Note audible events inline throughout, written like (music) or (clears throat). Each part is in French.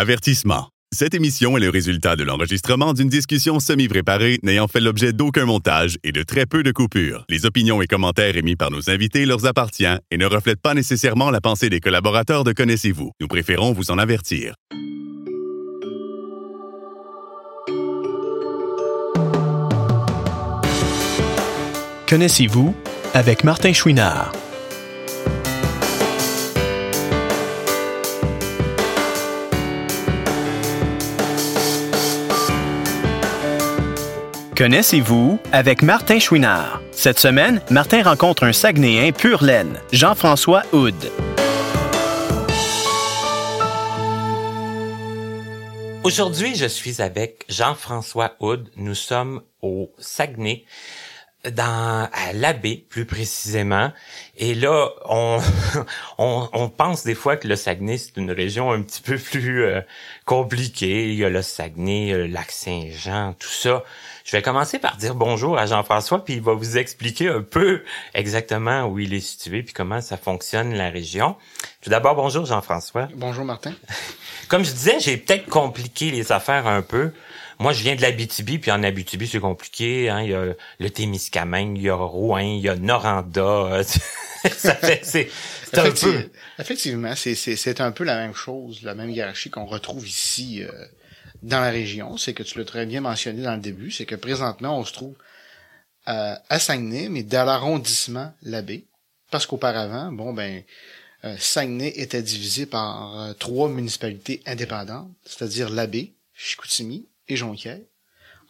Avertissement. Cette émission est le résultat de l'enregistrement d'une discussion semi-préparée n'ayant fait l'objet d'aucun montage et de très peu de coupures. Les opinions et commentaires émis par nos invités leur appartiennent et ne reflètent pas nécessairement la pensée des collaborateurs de Connaissez-vous. Nous préférons vous en avertir. Connaissez-vous avec Martin Chouinard. Connaissez-vous? Avec Martin Chouinard. Cette semaine, Martin rencontre un Saguenéen pur laine, Jean-François Houd. Aujourd'hui, je suis avec Jean-François Houd. Nous sommes au Saguenay dans à l'abbé plus précisément et là on, (laughs) on, on pense des fois que le Saguenay c'est une région un petit peu plus euh, compliquée il y a le Saguenay le lac Saint-Jean tout ça je vais commencer par dire bonjour à Jean-François puis il va vous expliquer un peu exactement où il est situé puis comment ça fonctionne la région tout d'abord bonjour Jean-François bonjour Martin (laughs) comme je disais j'ai peut-être compliqué les affaires un peu moi, je viens de l'Abitibi, puis en Abitibi, c'est compliqué. Hein? Il y a le Témiscamingue, il y a Rouen, il y a Noranda. (laughs) ça fait, c'est, un peu... Effectivement, c'est, c'est, un peu la même chose, la même hiérarchie qu'on retrouve ici euh, dans la région. C'est que tu l'as très bien mentionné dans le début, c'est que présentement, on se trouve euh, à Saguenay, mais dans l'arrondissement Labbé. Parce qu'auparavant, bon, ben... Euh, Saguenay était divisé par trois municipalités indépendantes, c'est-à-dire Labbé, Chicoutimi et Jonquière.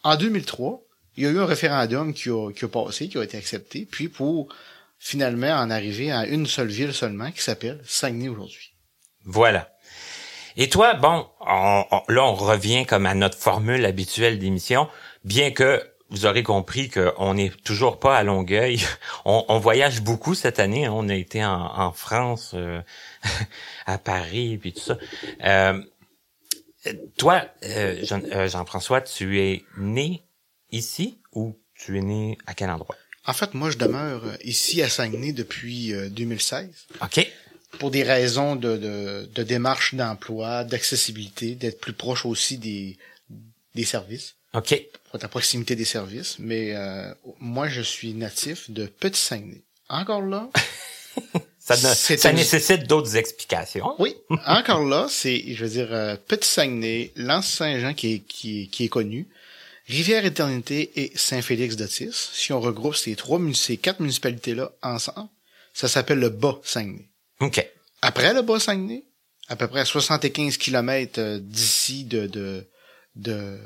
En 2003, il y a eu un référendum qui a, qui a passé, qui a été accepté, puis pour finalement en arriver à une seule ville seulement qui s'appelle Saguenay aujourd'hui. Voilà. Et toi, bon, on, là on revient comme à notre formule habituelle d'émission, bien que vous aurez compris qu'on n'est toujours pas à Longueuil. (laughs) On, on, voyage beaucoup cette année. Hein. On a été en, en France, euh, (laughs) à Paris, puis tout ça. Euh, toi, euh, Jean-François, tu es né ici ou tu es né à quel endroit? En fait, moi, je demeure ici à Saguenay depuis 2016. Euh, OK. Pour des raisons de, de, démarche d'emploi, d'accessibilité, d'être plus proche aussi des, des services. OK. Pour être à proximité des services. Mais moi, je suis natif de Petit-Saguenay. Encore là, (laughs) Ça, nécessite d'autres explications. Oui, encore là, c'est, je veux dire, euh, Petit Saguenay, Lance Saint-Jean qui est, qui, qui est connu, Rivière Éternité et Saint-Félix d'Otis. Si on regroupe ces trois, ces quatre municipalités-là ensemble, ça s'appelle le Bas-Saguenay. OK. Après le Bas-Saguenay, à peu près 75 kilomètres euh, d'ici de, de, de,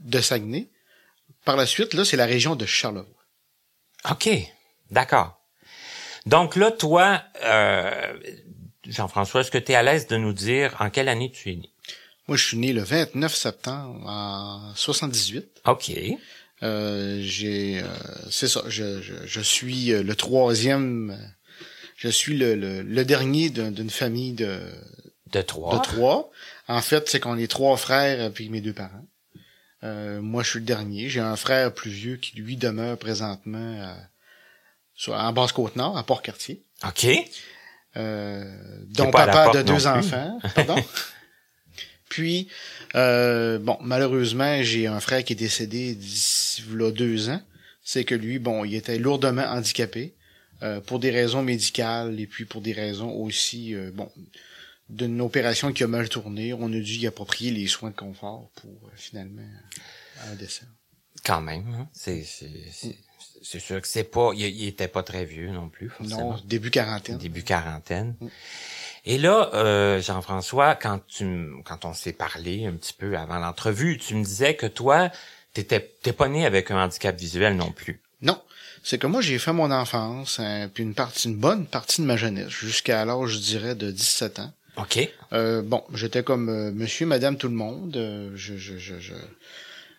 de Saguenay. Par la suite, là, c'est la région de Charlevoix. OK. D'accord. Donc là, toi, euh, Jean-François, est-ce que tu es à l'aise de nous dire en quelle année tu es né? Moi, je suis né le 29 septembre en 78. OK. Euh, j'ai, euh, c'est ça, je, je, je, suis le troisième, je suis le, le, dernier d'une famille de de trois. De trois. En fait, c'est qu'on est trois frères puis mes deux parents. Euh, moi, je suis le dernier. J'ai un frère plus vieux qui lui demeure présentement à en Basse-Côte-Nord, à Port-Cartier. OK. Euh, dont papa de deux enfants. Pardon? (laughs) Puis, euh, bon, malheureusement, j'ai un frère qui est décédé d'ici là deux ans. C'est que lui, bon, il était lourdement handicapé euh, pour des raisons médicales et puis pour des raisons aussi, euh, bon, d'une opération qui a mal tourné. On a dû y approprier les soins de confort pour euh, finalement un décès. Quand même, hein? c'est c'est sûr que c'est pas, il, était pas très vieux non plus. Forcément. Non, début quarantaine. Début quarantaine. Mm. Et là, euh, Jean-François, quand tu, quand on s'est parlé un petit peu avant l'entrevue, tu me disais que toi, t'étais, t'es pas né avec un handicap visuel non plus. Non, c'est que moi j'ai fait mon enfance, hein, puis une partie, une bonne partie de ma jeunesse, jusqu'à l'âge, je dirais, de 17 ans. OK. Euh, bon, j'étais comme euh, monsieur, madame, tout le monde. Euh, je, je, je, je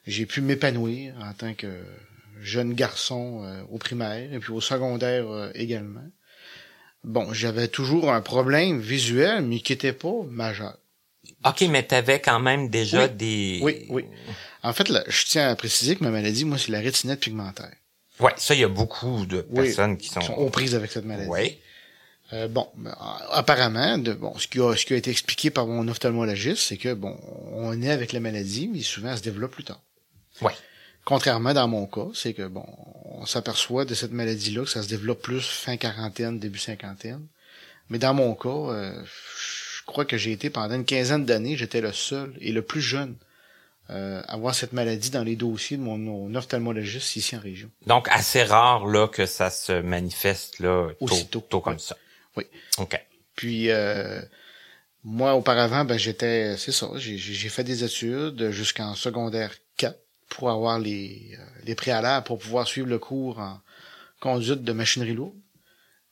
j'ai pu m'épanouir en tant que jeune garçon euh, au primaire et puis au secondaire également. Bon, j'avais toujours un problème visuel, mais qui était pas majeur. OK, mais tu avais quand même déjà des... Oui, oui. En fait, là, je tiens à préciser que ma maladie, moi, c'est la rétinette pigmentaire. Ouais, ça, il y a beaucoup de personnes qui, sont... qui sont... aux prises avec cette maladie. Oui. Euh, bon, ben, apparemment, de, bon, ce qui, a, ce qui a été expliqué par mon ophtalmologiste, c'est que bon, on est avec la maladie, mais souvent elle se développe plus tard. Ouais. Contrairement dans mon cas, c'est que bon, on s'aperçoit de cette maladie-là que ça se développe plus fin quarantaine, début cinquantaine. Mais dans mon cas, euh, je crois que j'ai été pendant une quinzaine d'années, j'étais le seul et le plus jeune euh, avoir cette maladie dans les dossiers de mon, mon ophtalmologiste ici en région. Donc assez rare là que ça se manifeste là tôt, Aussitôt. tôt comme Ouais. ça. Oui. OK. Puis euh, moi, auparavant, ben j'étais, c'est ça, j'ai- fait des études jusqu'en secondaire 4 pour avoir les, euh, les préalables pour pouvoir suivre le cours en conduite de machinerie lourde.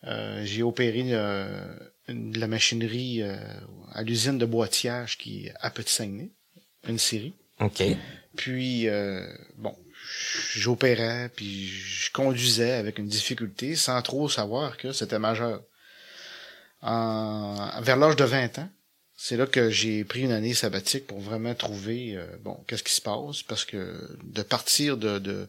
Euh, j'ai opéré euh, de la machinerie euh, à l'usine de boîtiage qui est à Petit-Saguenay, une série. OK. Puis, euh, bon, j'opérais, puis je conduisais avec une difficulté sans trop savoir que c'était majeur. En, vers l'âge de 20 ans, c'est là que j'ai pris une année sabbatique pour vraiment trouver, euh, bon, qu'est-ce qui se passe, parce que de partir de, de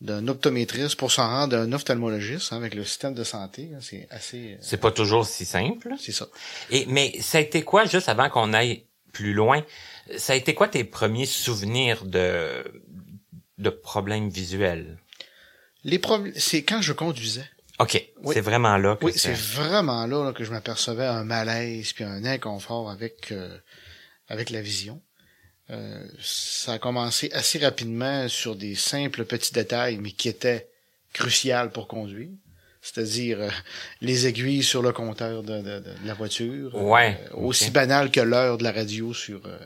d'un optométriste pour s'en rendre à un ophtalmologiste hein, avec le système de santé, hein, c'est assez... euh, C'est pas toujours si simple. c'est ça. Et mais ça a été quoi juste avant qu'on aille plus loin Ça a été quoi tes premiers souvenirs de de problèmes visuels? Les problèmes, c'est quand je conduisais. OK, Oui. c'est vraiment là que Oui, c'est vraiment là, là, que je m'apercevais un malaise puis un inconfort avec euh, avec la vision. Euh, ça a commencé assez rapidement sur des simples petits détails, mais qui étaient cruciaux pour conduire. C'est-à-dire euh, les aiguilles sur le compteur de, de- de- la voiture. Ouais, Euh, aussi banal que l'heure de la radio sur euh,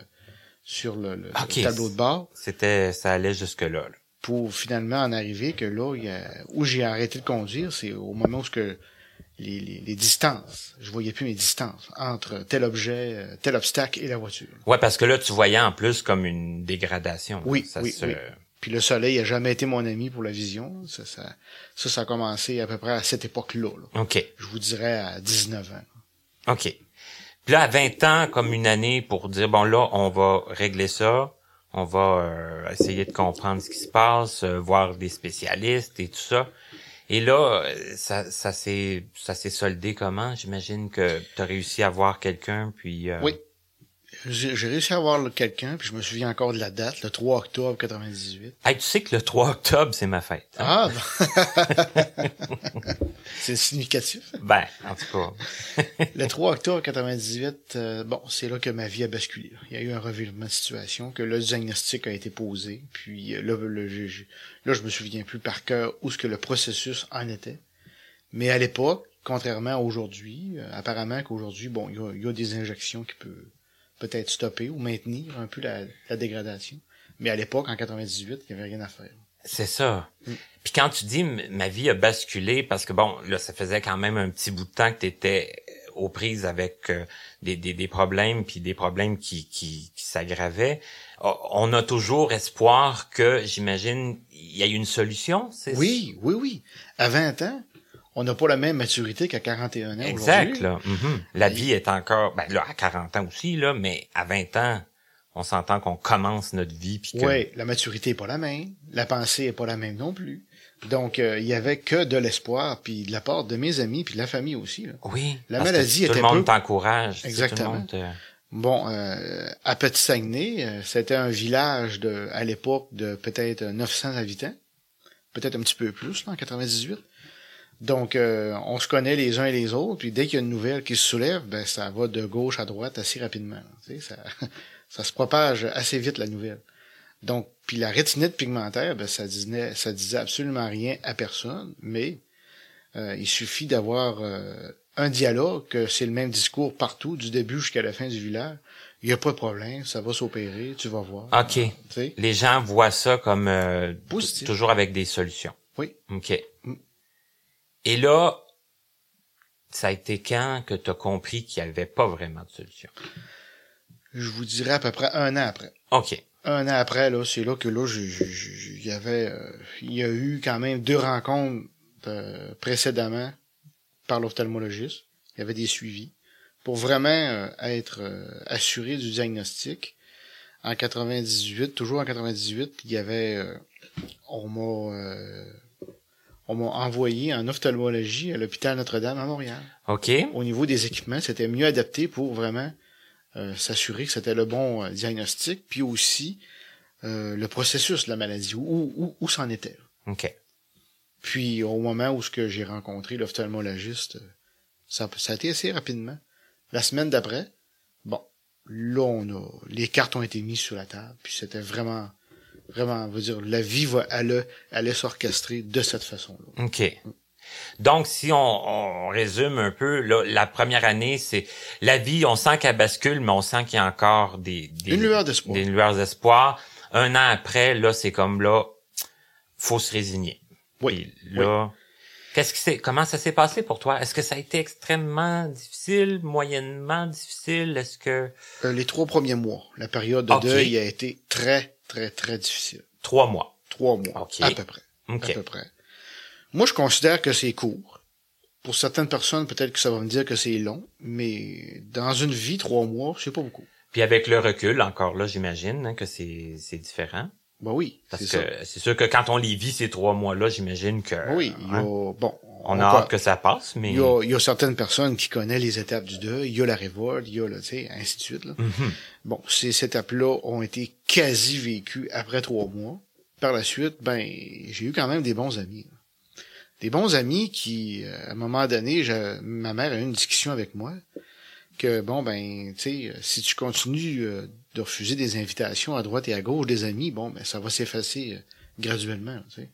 sur le, le- tableau de bord. C'était ça allait jusque là. pour finalement en arriver que là, il y a- où j'ai arrêté de conduire, c'est au moment où ce que les, les, les distances, je voyais plus mes distances entre tel objet, euh, tel obstacle et la voiture. Ouais, parce que là tu voyais en plus comme une dégradation. Oui, ça oui, se- oui. Puis le soleil a jamais été mon ami pour la vision. Ça, ça, ça, ça a commencé à peu près à cette époque-là. là. OK. Je vous dirais à 19 ans. OK. Puis là, à 20 ans, comme une année pour dire, bon, là, on va régler ça, on va euh, essayer de comprendre ce qui se passe, euh, voir des spécialistes et tout ça. Et là, euh, ça, ça s'est ça s'est soldé comment? J'imagine que tu as réussi à voir quelqu'un, puis... euh, Oui. J'ai réussi à voir quelqu'un, puis je me souviens encore de la date, le 3 octobre 98. Hey, tu sais que le 3 octobre, c'est ma fête. hein? Ah! (laughs) c'est significatif. Ben, en tout cas. (laughs) Le 3 octobre 98, euh, bon, c'est là que ma vie a basculé. Il y a eu un revirement de situation, que le diagnostic a été posé, puis euh, là, le- je- là, je me souviens plus par cœur où ce que le processus en était. Mais à l'époque, contrairement à aujourd'hui, euh, apparemment qu'aujourd'hui, bon, il y y a des injections qui peuvent peut-être stopper ou maintenir un peu la, la dégradation. Mais à l'époque, en 98, il y avait rien à faire. C'est ça. Puis quand tu dis ma vie a basculé, parce que bon, là, ça faisait quand même un petit bout de temps que tu étais aux prises avec euh, des, des, des problèmes, puis des problèmes qui, qui, qui s'aggravaient. On a toujours espoir que, j'imagine, il y a une solution, c'est Oui, oui, oui. À 20 ans, on n'a pas la même maturité qu'à 41 ans Exact, aujourd'hui. là. Mhm. La vie est encore, ben là, à 40 ans aussi, là, mais à 20 ans, on s'entend qu'on commence notre vie, puis que... Oui, la maturité est pas la même, la pensée est pas la même non plus. Donc, euh, il y avait que de l'espoir, puis de la part de mes amis, puis de la famille aussi. là. Oui. La parce que maladie tout le était monde peu- t'encourage. Exactement. Tout le monde te- Bon, euh, à Petit-Saguenay, euh, c'était un village de, à l'époque de peut-être 900 habitants, peut-être un petit peu plus, là, en 98. Donc, euh, on se connaît les uns et les autres, puis dès qu'il y a une nouvelle qui se soulève, ben ça va de gauche à droite assez rapidement. Ça, (laughs) ça se propage assez vite la nouvelle. Donc, puis la rétinite pigmentaire, ben ça disait, ça disait absolument rien à personne, mais euh, il suffit d'avoir euh, un dialogue, que c'est le même discours partout, du début jusqu'à la fin du village. Il n'y a pas de problème, ça va s'opérer, tu vas voir. OK. Les gens voient ça comme Positif. toujours avec des solutions. Oui. OK. Mm. Et là, ça a été quand que tu as compris qu'il n'y avait pas vraiment de solution? Je vous dirais à peu près un an après. OK. Un an après, là, c'est là que là, il y avait, euh, il y a eu quand même deux rencontres euh, précédemment par l'ophtalmologiste. Il y avait des suivis pour vraiment euh, être euh, assuré du diagnostic. En 98, toujours en 98, il y avait, euh, on m'a, euh, on m'a envoyé en ophtalmologie à l'hôpital Notre-Dame à Montréal. OK. Au niveau des équipements, c'était mieux adapté pour vraiment euh, s'assurer que c'était le bon euh, diagnostic, puis aussi euh, le processus de la maladie, où, où, où c'en était. OK. Puis au moment où ce que j'ai rencontré l'ophtalmologiste, ça, ça a été assez rapidement. La semaine d'après, bon, là on a les cartes ont été mises sur la table, puis c'était vraiment vraiment, on va dire, la vie va allait, allait s'orchestrer de cette façon-là. OK. Donc, si on, on résume un peu, là, la première année, c'est la vie, on sent qu'elle bascule, mais on sent qu'il y a encore des, des Une lueur d'espoir. Des lueurs d'espoir. Un an après, là, c'est comme là, faut se résigner. Oui. Là, qu'est-ce qui s'est, comment ça s'est passé pour toi? Est-ce que ça a été extrêmement difficile, moyennement difficile? Est-ce que Euh, les trois premiers mois, la période de Ok. deuil a été très, très, très difficile. trois mois? Trois mois, à peu près. À peu près. Moi, je considère que c'est court. Pour certaines personnes, peut-être que ça va me dire que c'est long, mais dans une vie, trois mois, c'est pas beaucoup. Puis avec le recul, encore là, j'imagine hein, que c'est, c'est différent. Ben oui, Parce c'est que ça. c'est sûr que quand on les vit ces trois mois-là, j'imagine que Ben Oui, il y a, hein, bon. On a hâte que ça passe, mais Il y a, il y a certaines personnes qui connaissent les étapes du deuil, il y a la révolte, il y a, là, tu sais, ainsi de suite, là. Mhm. Bon, ces étapes-là ont été quasi vécues après trois mois. Par la suite, ben, j'ai eu quand même des bons amis. là. Des bons amis qui, euh, à un moment donné, je- ma mère a eu une discussion avec moi que, bon, ben, tu sais, euh, si tu continues euh, de refuser des invitations à droite et à gauche des amis, bon, ben, ça va s'effacer graduellement, tu sais.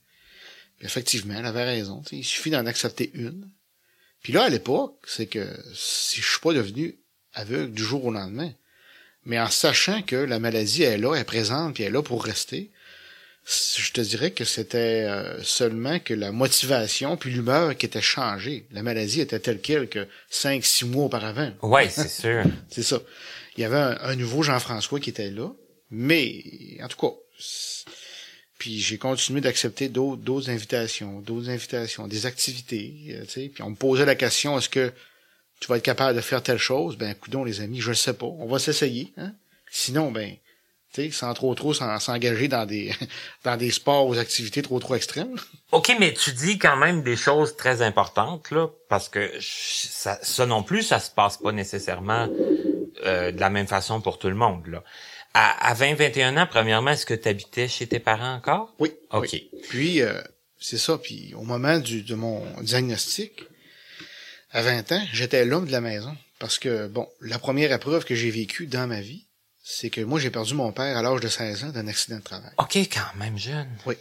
Effectivement, elle avait raison, il suffit d'en accepter une. Puis là, à l'époque, c'est que si je suis pas devenu aveugle du jour au lendemain, mais en sachant que la maladie est là, elle est présente, puis elle est là pour rester, je te dirais que c'était euh, seulement que la motivation puis l'humeur qui était changée. La maladie était telle quelle que cinq, six mois auparavant. ouais, c'est sûr. (laughs) C'est ça. Il y avait un, un nouveau Jean-François qui était là, mais en tout cas, puis j'ai continué d'accepter d'autres invitations, d'autres invitations, des activités, euh, sais. Puis on me posait la question est-ce que tu vas être capable de faire telle chose? Ben, coudons les amis, je le sais pas. On va s'essayer. Hein? Sinon, ben, tu sais, sans trop trop s'en- s'engager dans des (laughs) dans des sports des activités trop trop extrêmes. OK, mais tu dis quand même des choses très importantes, là, parce que ça, ça non plus, ça se passe pas nécessairement euh, de la même façon pour tout le monde, là. À, à 20, 21 ans, premièrement, est-ce que tu habitais chez tes parents encore? Oui. OK. oui. Puis euh, c'est ça. Puis au moment du de mon diagnostic, à 20 ans, j'étais l'homme de la maison parce que bon, la première épreuve que j'ai vécue dans ma vie, c'est que moi j'ai perdu mon père à l'âge de 16 ans d'un accident de travail. OK, quand même jeune. Oui.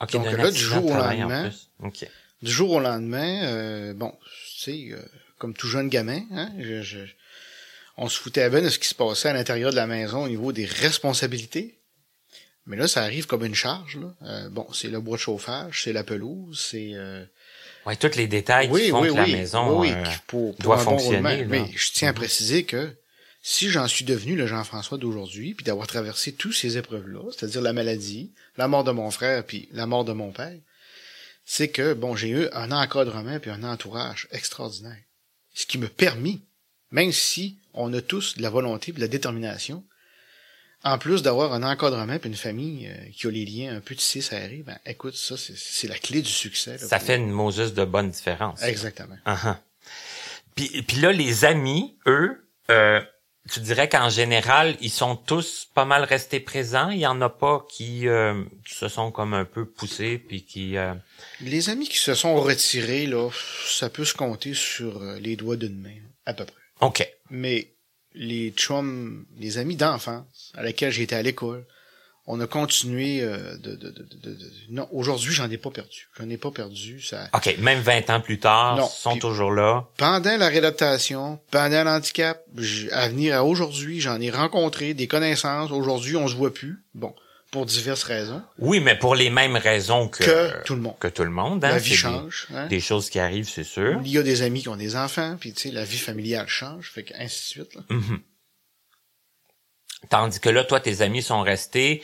OK, Donc là, du jour au lendemain, plus. OK. Du jour au lendemain, euh, bon, tu sais, euh, comme tout jeune gamin, hein, je, je- on se foutait bien de ce qui se passait à l'intérieur de la maison au niveau des responsabilités. Mais là, ça arrive comme une charge. Là. Euh, bon, c'est le bois de chauffage, c'est la pelouse, c'est euh, Ouais, tous les détails qui font que la maison oui, euh, qui- pour, pour doit bon fonctionner. Mais je tiens à Mhm. préciser que si j'en suis devenu le Jean-François d'aujourd'hui, puis d'avoir traversé tous ces épreuves-là, c'est-à-dire la maladie, la mort de mon frère, puis la mort de mon père, c'est que bon, j'ai eu un encadrement puis un entourage extraordinaire, ce qui me permet, même si on a tous de la volonté et de la détermination, en plus d'avoir un encadrement puis une famille euh, qui a les liens un peu tissés serrés, ben écoute, ça c'est- la clé du succès. là, Ça pour- fait une Moses de bonne différence. exactement. Puis, puis là, les amis, eux, euh, tu dirais qu'en général, ils sont tous pas mal restés présents. Il y en a pas qui euh, se sont comme un peu poussés puis qui. euh, Les amis qui se sont retirés, là, ça peut se compter sur euh, les doigts d'une main, à peu près. Ok. Mais les chums, les amis d'enfance à laquelle j'étais à l'école, on a continué euh, de, de, de, de- de- Non, aujourd'hui, j'en ai pas perdu. J'en ai pas perdu. Ça... Ok. Même 20 ans plus tard, Non, ils sont toujours là. Pendant la réadaptation, pendant l'handicap, à venir à aujourd'hui, j'en ai rencontré des connaissances. Aujourd'hui, on se voit plus. Bon, pour diverses raisons. Oui, mais pour les mêmes raisons que Que tout le monde. que tout le monde. hein. la vie change. hein. Des, des choses qui arrivent, c'est sûr. Il y a des amis qui ont des enfants, puis tu sais, la vie familiale change, fait que ainsi de suite. Là. Mhm. Tandis que là, toi, tes amis sont restés.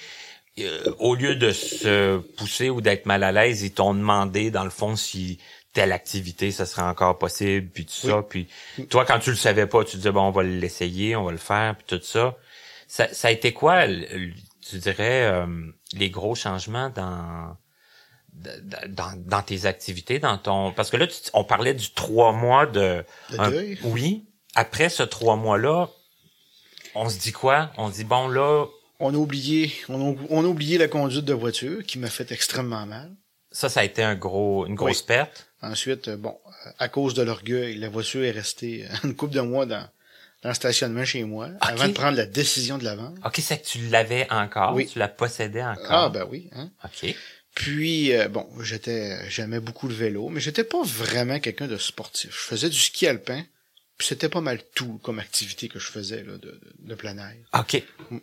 euh, au lieu de se pousser ou d'être mal à l'aise, ils t'ont demandé, dans le fond, si telle activité, ça serait encore possible, puis tout ça. Puis toi, quand tu le savais pas, tu disais, bon, on va l'essayer, on va le faire, puis tout ça. Ça, ça a été quoi, tu dirais, euh, les gros changements dans dans, dans tes activités, dans ton parce que là tu- on parlait du trois mois de, un- oui. Après ce trois mois là, on se dit quoi? On se dit bon là, On a oublié, on a, on a oublié la conduite de voiture qui m'a fait extrêmement mal. ça ça a été un gros une grosse perte. Ensuite, euh, bon, euh, à cause de l'orgueil, la voiture est restée euh, (laughs) une couple de mois dans, dans le stationnement chez moi avant de prendre la décision de la vendre. Ok, c'est que tu l'avais encore, Oui. tu la possédais encore. Ah ben oui. Hein? Ok. Puis euh, bon, j'étais j'aimais beaucoup le vélo, mais j'étais pas vraiment quelqu'un de sportif. Je faisais du ski alpin, puis c'était pas mal tout comme activité que je faisais là, de, de, de plein air. Ok.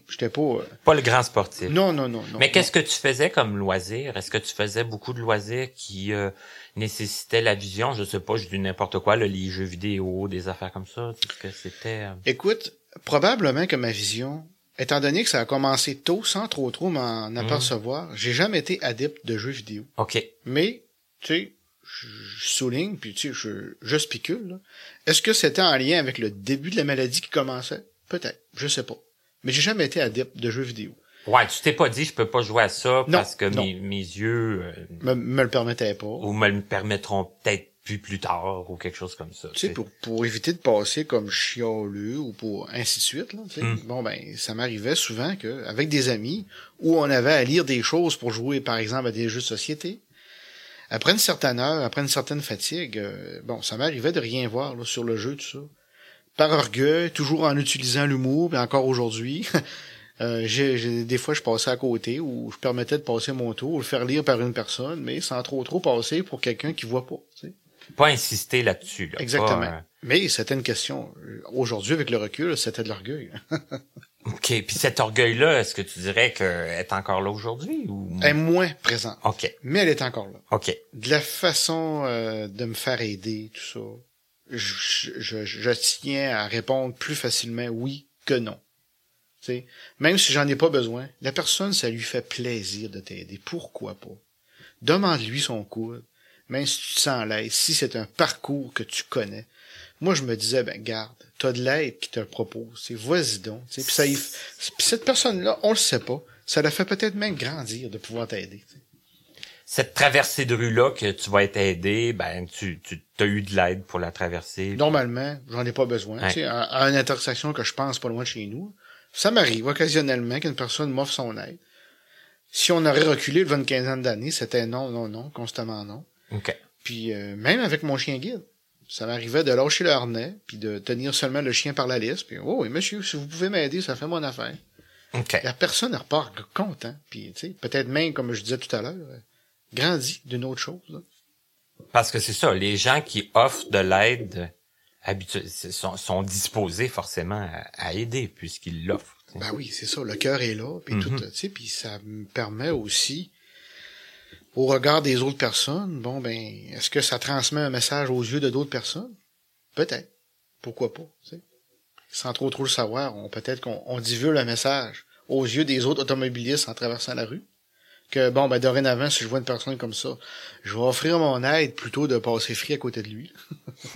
J'étais pas euh, Pas le grand sportif. non non non non. Mais qu'est-ce que tu faisais comme loisir? Est-ce que tu faisais beaucoup de loisirs qui euh, nécessitaient la vision? Je sais pas, je dis n'importe quoi, là, les jeux vidéo, des affaires comme ça. Est-ce que c'était... euh, Écoute, probablement que ma vision, étant donné que ça a commencé tôt sans trop trop m'en apercevoir, j'ai jamais été adepte de jeux vidéo. OK. Mais, tu sais, je souligne, puis tu sais, je, je spécule. Est-ce que c'était en lien avec le début de la maladie qui commençait? Peut-être, je sais pas. Mais j'ai jamais été adepte de jeux vidéo. Ouais, tu t'es pas dit, je peux pas jouer à ça Non, parce que mes, mes yeux euh, Me, me le permettait pas. ou me le permettront peut-être plus plus tard ou quelque chose comme ça. Tu sais, pour, pour éviter de passer comme chialeux ou pour ainsi de suite, là, tu sais. Mm. bon ben, ça m'arrivait souvent que avec des amis où on avait à lire des choses pour jouer, par exemple, à des jeux de société. Après une certaine heure, après une certaine fatigue, euh, bon, ça m'arrivait de rien voir là, sur le jeu, tout ça. Par orgueil, toujours en utilisant l'humour, et encore aujourd'hui. (laughs) euh, j'ai, des fois, je passais à côté ou je permettais de passer mon tour ou le faire lire par une personne, mais sans trop trop passer pour quelqu'un qui voit pas. tu sais. Pas insister là-dessus. Là, Exactement. Pas, euh, Mais c'était une question. Aujourd'hui, avec le recul, c'était de l'orgueil. (laughs) OK. Puis cet orgueil-là, est-ce que tu dirais qu'elle est encore là aujourd'hui ou... Elle est moins présente. OK. Mais elle est encore là. OK. De la façon euh, de me faire aider, tout ça, je, je, je tiens à répondre plus facilement oui que non. Même si j'en ai pas besoin, la personne, ça lui fait plaisir de t'aider. Pourquoi pas? Demande-lui son coude. Même si tu te sens à l'aise, si c'est un parcours que tu connais. Moi, je me disais, ben, garde, t'as de l'aide qui te le propose. C'est vas-y donc. Puis ça y puis cette personne-là, on le sait pas. Ça la fait peut-être même grandir de pouvoir t'aider. Cette traversée de rue-là que tu vas être aidé, ben tu, tu as eu de l'aide pour la traverser. Normalement, j'en ai pas besoin. À, à une intersection que je pense pas loin de chez nous, ça m'arrive occasionnellement qu'une personne m'offre son aide. Si on aurait reculé devant une quinzaine d'années, c'était non, non, non, constamment non. OK. Puis euh, même avec mon chien guide, ça m'arrivait de lâcher le harnais, puis de tenir seulement le chien par la liste, puis oh oui, monsieur, si vous pouvez m'aider, ça fait mon affaire. OK. La personne repart content, puis tu sais, peut-être même, comme je disais tout à l'heure, euh, grandit d'une autre chose. là. Parce que c'est ça, les gens qui offrent de l'aide habitu- sont, sont disposés forcément à, à aider puisqu'ils l'offrent. Ben oui, c'est ça, le cœur est là, puis tout, Mhm. tu sais, puis ça me permet aussi, au regard des autres personnes, bon ben, est-ce que ça transmet un message aux yeux de d'autres personnes? Peut-être. Pourquoi pas, tu sais. Sans trop trop le savoir, on peut-être qu'on on divulgue le message aux yeux des autres automobilistes en traversant la rue. Que bon, ben dorénavant, si je vois une personne comme ça, je vais offrir mon aide plutôt de passer fri à côté de lui. (laughs)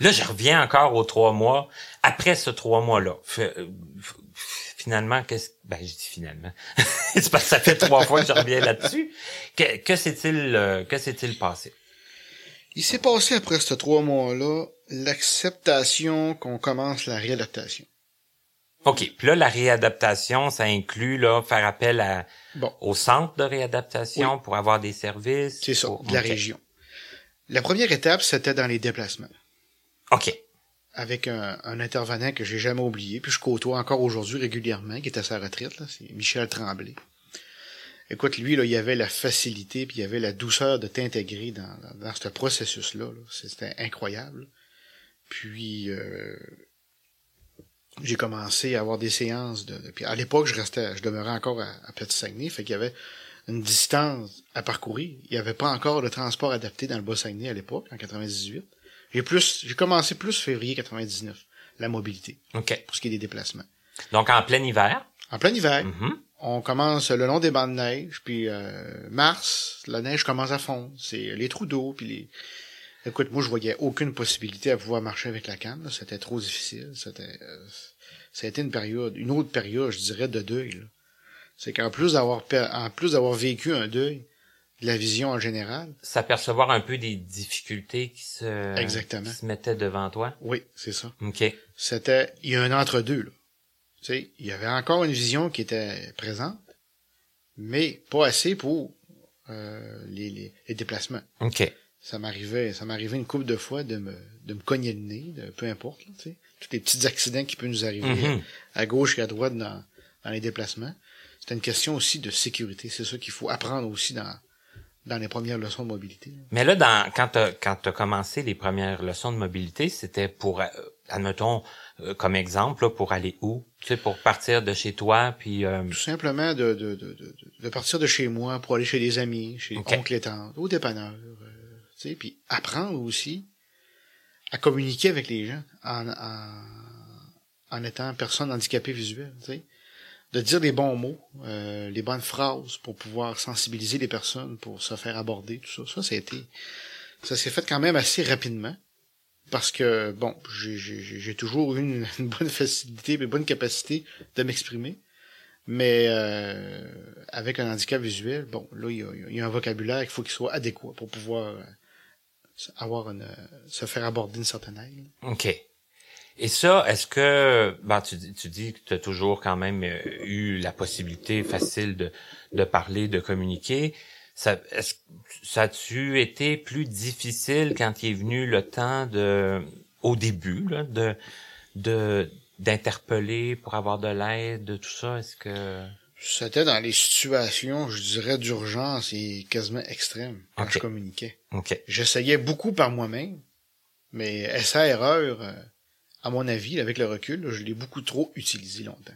Là, je reviens encore aux trois mois. Après ce trois mois-là, f- euh, finalement, qu'est-ce ben je dis finalement, (laughs) c'est parce que ça fait trois fois que je reviens là-dessus. Que, que s'est-il euh, que s'est-il passé? Il s'est passé après ces trois mois-là l'acceptation qu'on commence la réadaptation. Ok, puis là la réadaptation, ça inclut là faire appel à Bon, au centre de réadaptation pour avoir des services. c'est ça, de la région. La première étape, c'était dans les déplacements. Ok, Avec un, un intervenant que j'ai jamais oublié, puis je côtoie encore aujourd'hui régulièrement, qui est à sa retraite, là, c'est Michel Tremblay. Écoute, lui, là, il avait la facilité, puis il avait la douceur de t'intégrer dans, dans, dans ce processus-là. là. C'était incroyable. Puis, euh, j'ai commencé à avoir des séances de. de- puis à l'époque, je restais, je demeurais encore à, à Petit-Saguenay, fait qu'il y avait une distance à parcourir. Il n'y avait pas encore de transport adapté dans le Bas-Saguenay à l'époque, en 98. J'ai plus, j'ai commencé plus février 99, la mobilité, ok. pour ce qui est des déplacements. Donc en plein hiver? En plein hiver, Mhm. on commence le long des bancs de neige, puis euh, mars, la neige commence à fondre. C'est les trous d'eau, puis les. Écoute, moi, je voyais aucune possibilité à pouvoir marcher avec la canne. C'était trop difficile. C'était, euh, ça a été une période, une autre période, je dirais, de deuil. C'est qu'en plus d'avoir, en plus d'avoir vécu un deuil, de la vision en général. S'apercevoir un peu des difficultés qui se, Exactement. qui se mettaient devant toi. Oui, c'est ça. OK. C'était, il y a un entre-deux, là. Tu sais, il y avait encore une vision qui était présente, mais pas assez pour euh, les, les, les déplacements. OK. Ça m'arrivait, ça m'arrivait une couple de fois de me, de me cogner le nez, de, peu importe, là, tu sais. Tous les petits accidents qui peuvent nous arriver Mhm. à gauche et à droite dans, dans les déplacements. C'est une question aussi de sécurité. C'est ça qu'il faut apprendre aussi dans, dans les premières leçons de mobilité. là. Mais là, dans, quand tu quand as commencé les premières leçons de mobilité, c'était pour, euh, admettons, euh, comme exemple, là, pour aller où? Tu sais, pour partir de chez toi, puis... euh, Tout simplement de, de, de, de, partir de chez moi pour aller chez des amis, chez Ok. oncle et tante, au dépanneur, euh, tu puis apprendre aussi à communiquer avec les gens en, en, en étant personne handicapée visuelle, tu. De dire les bons mots, euh, les bonnes phrases pour pouvoir sensibiliser les personnes, pour se faire aborder, tout ça. Ça, ça a été, ça s'est fait quand même assez rapidement. Parce que, bon, j'ai toujours eu une, (laughs) une bonne facilité, une bonne capacité de m'exprimer. Mais euh, avec un handicap visuel, bon, là, il y a, il y a un vocabulaire qu'il faut qu'il soit adéquat pour pouvoir euh, avoir euh, se faire aborder une certaine aide. OK. Et ça, est-ce que, ben, tu, tu dis que tu as toujours quand même euh, eu la possibilité facile de, de parler, de communiquer. Ça, est-ce, ça a-tu été plus difficile quand il est venu le temps de, au début, là, de, de, d'interpeller pour avoir de l'aide, de tout ça? Est-ce que... C'était dans les situations, je dirais, d'urgence et quasiment extrêmes quand je communiquais. J'essayais beaucoup par moi-même, mais essai-erreur, euh, à mon avis, avec le recul, je l'ai beaucoup trop utilisé longtemps.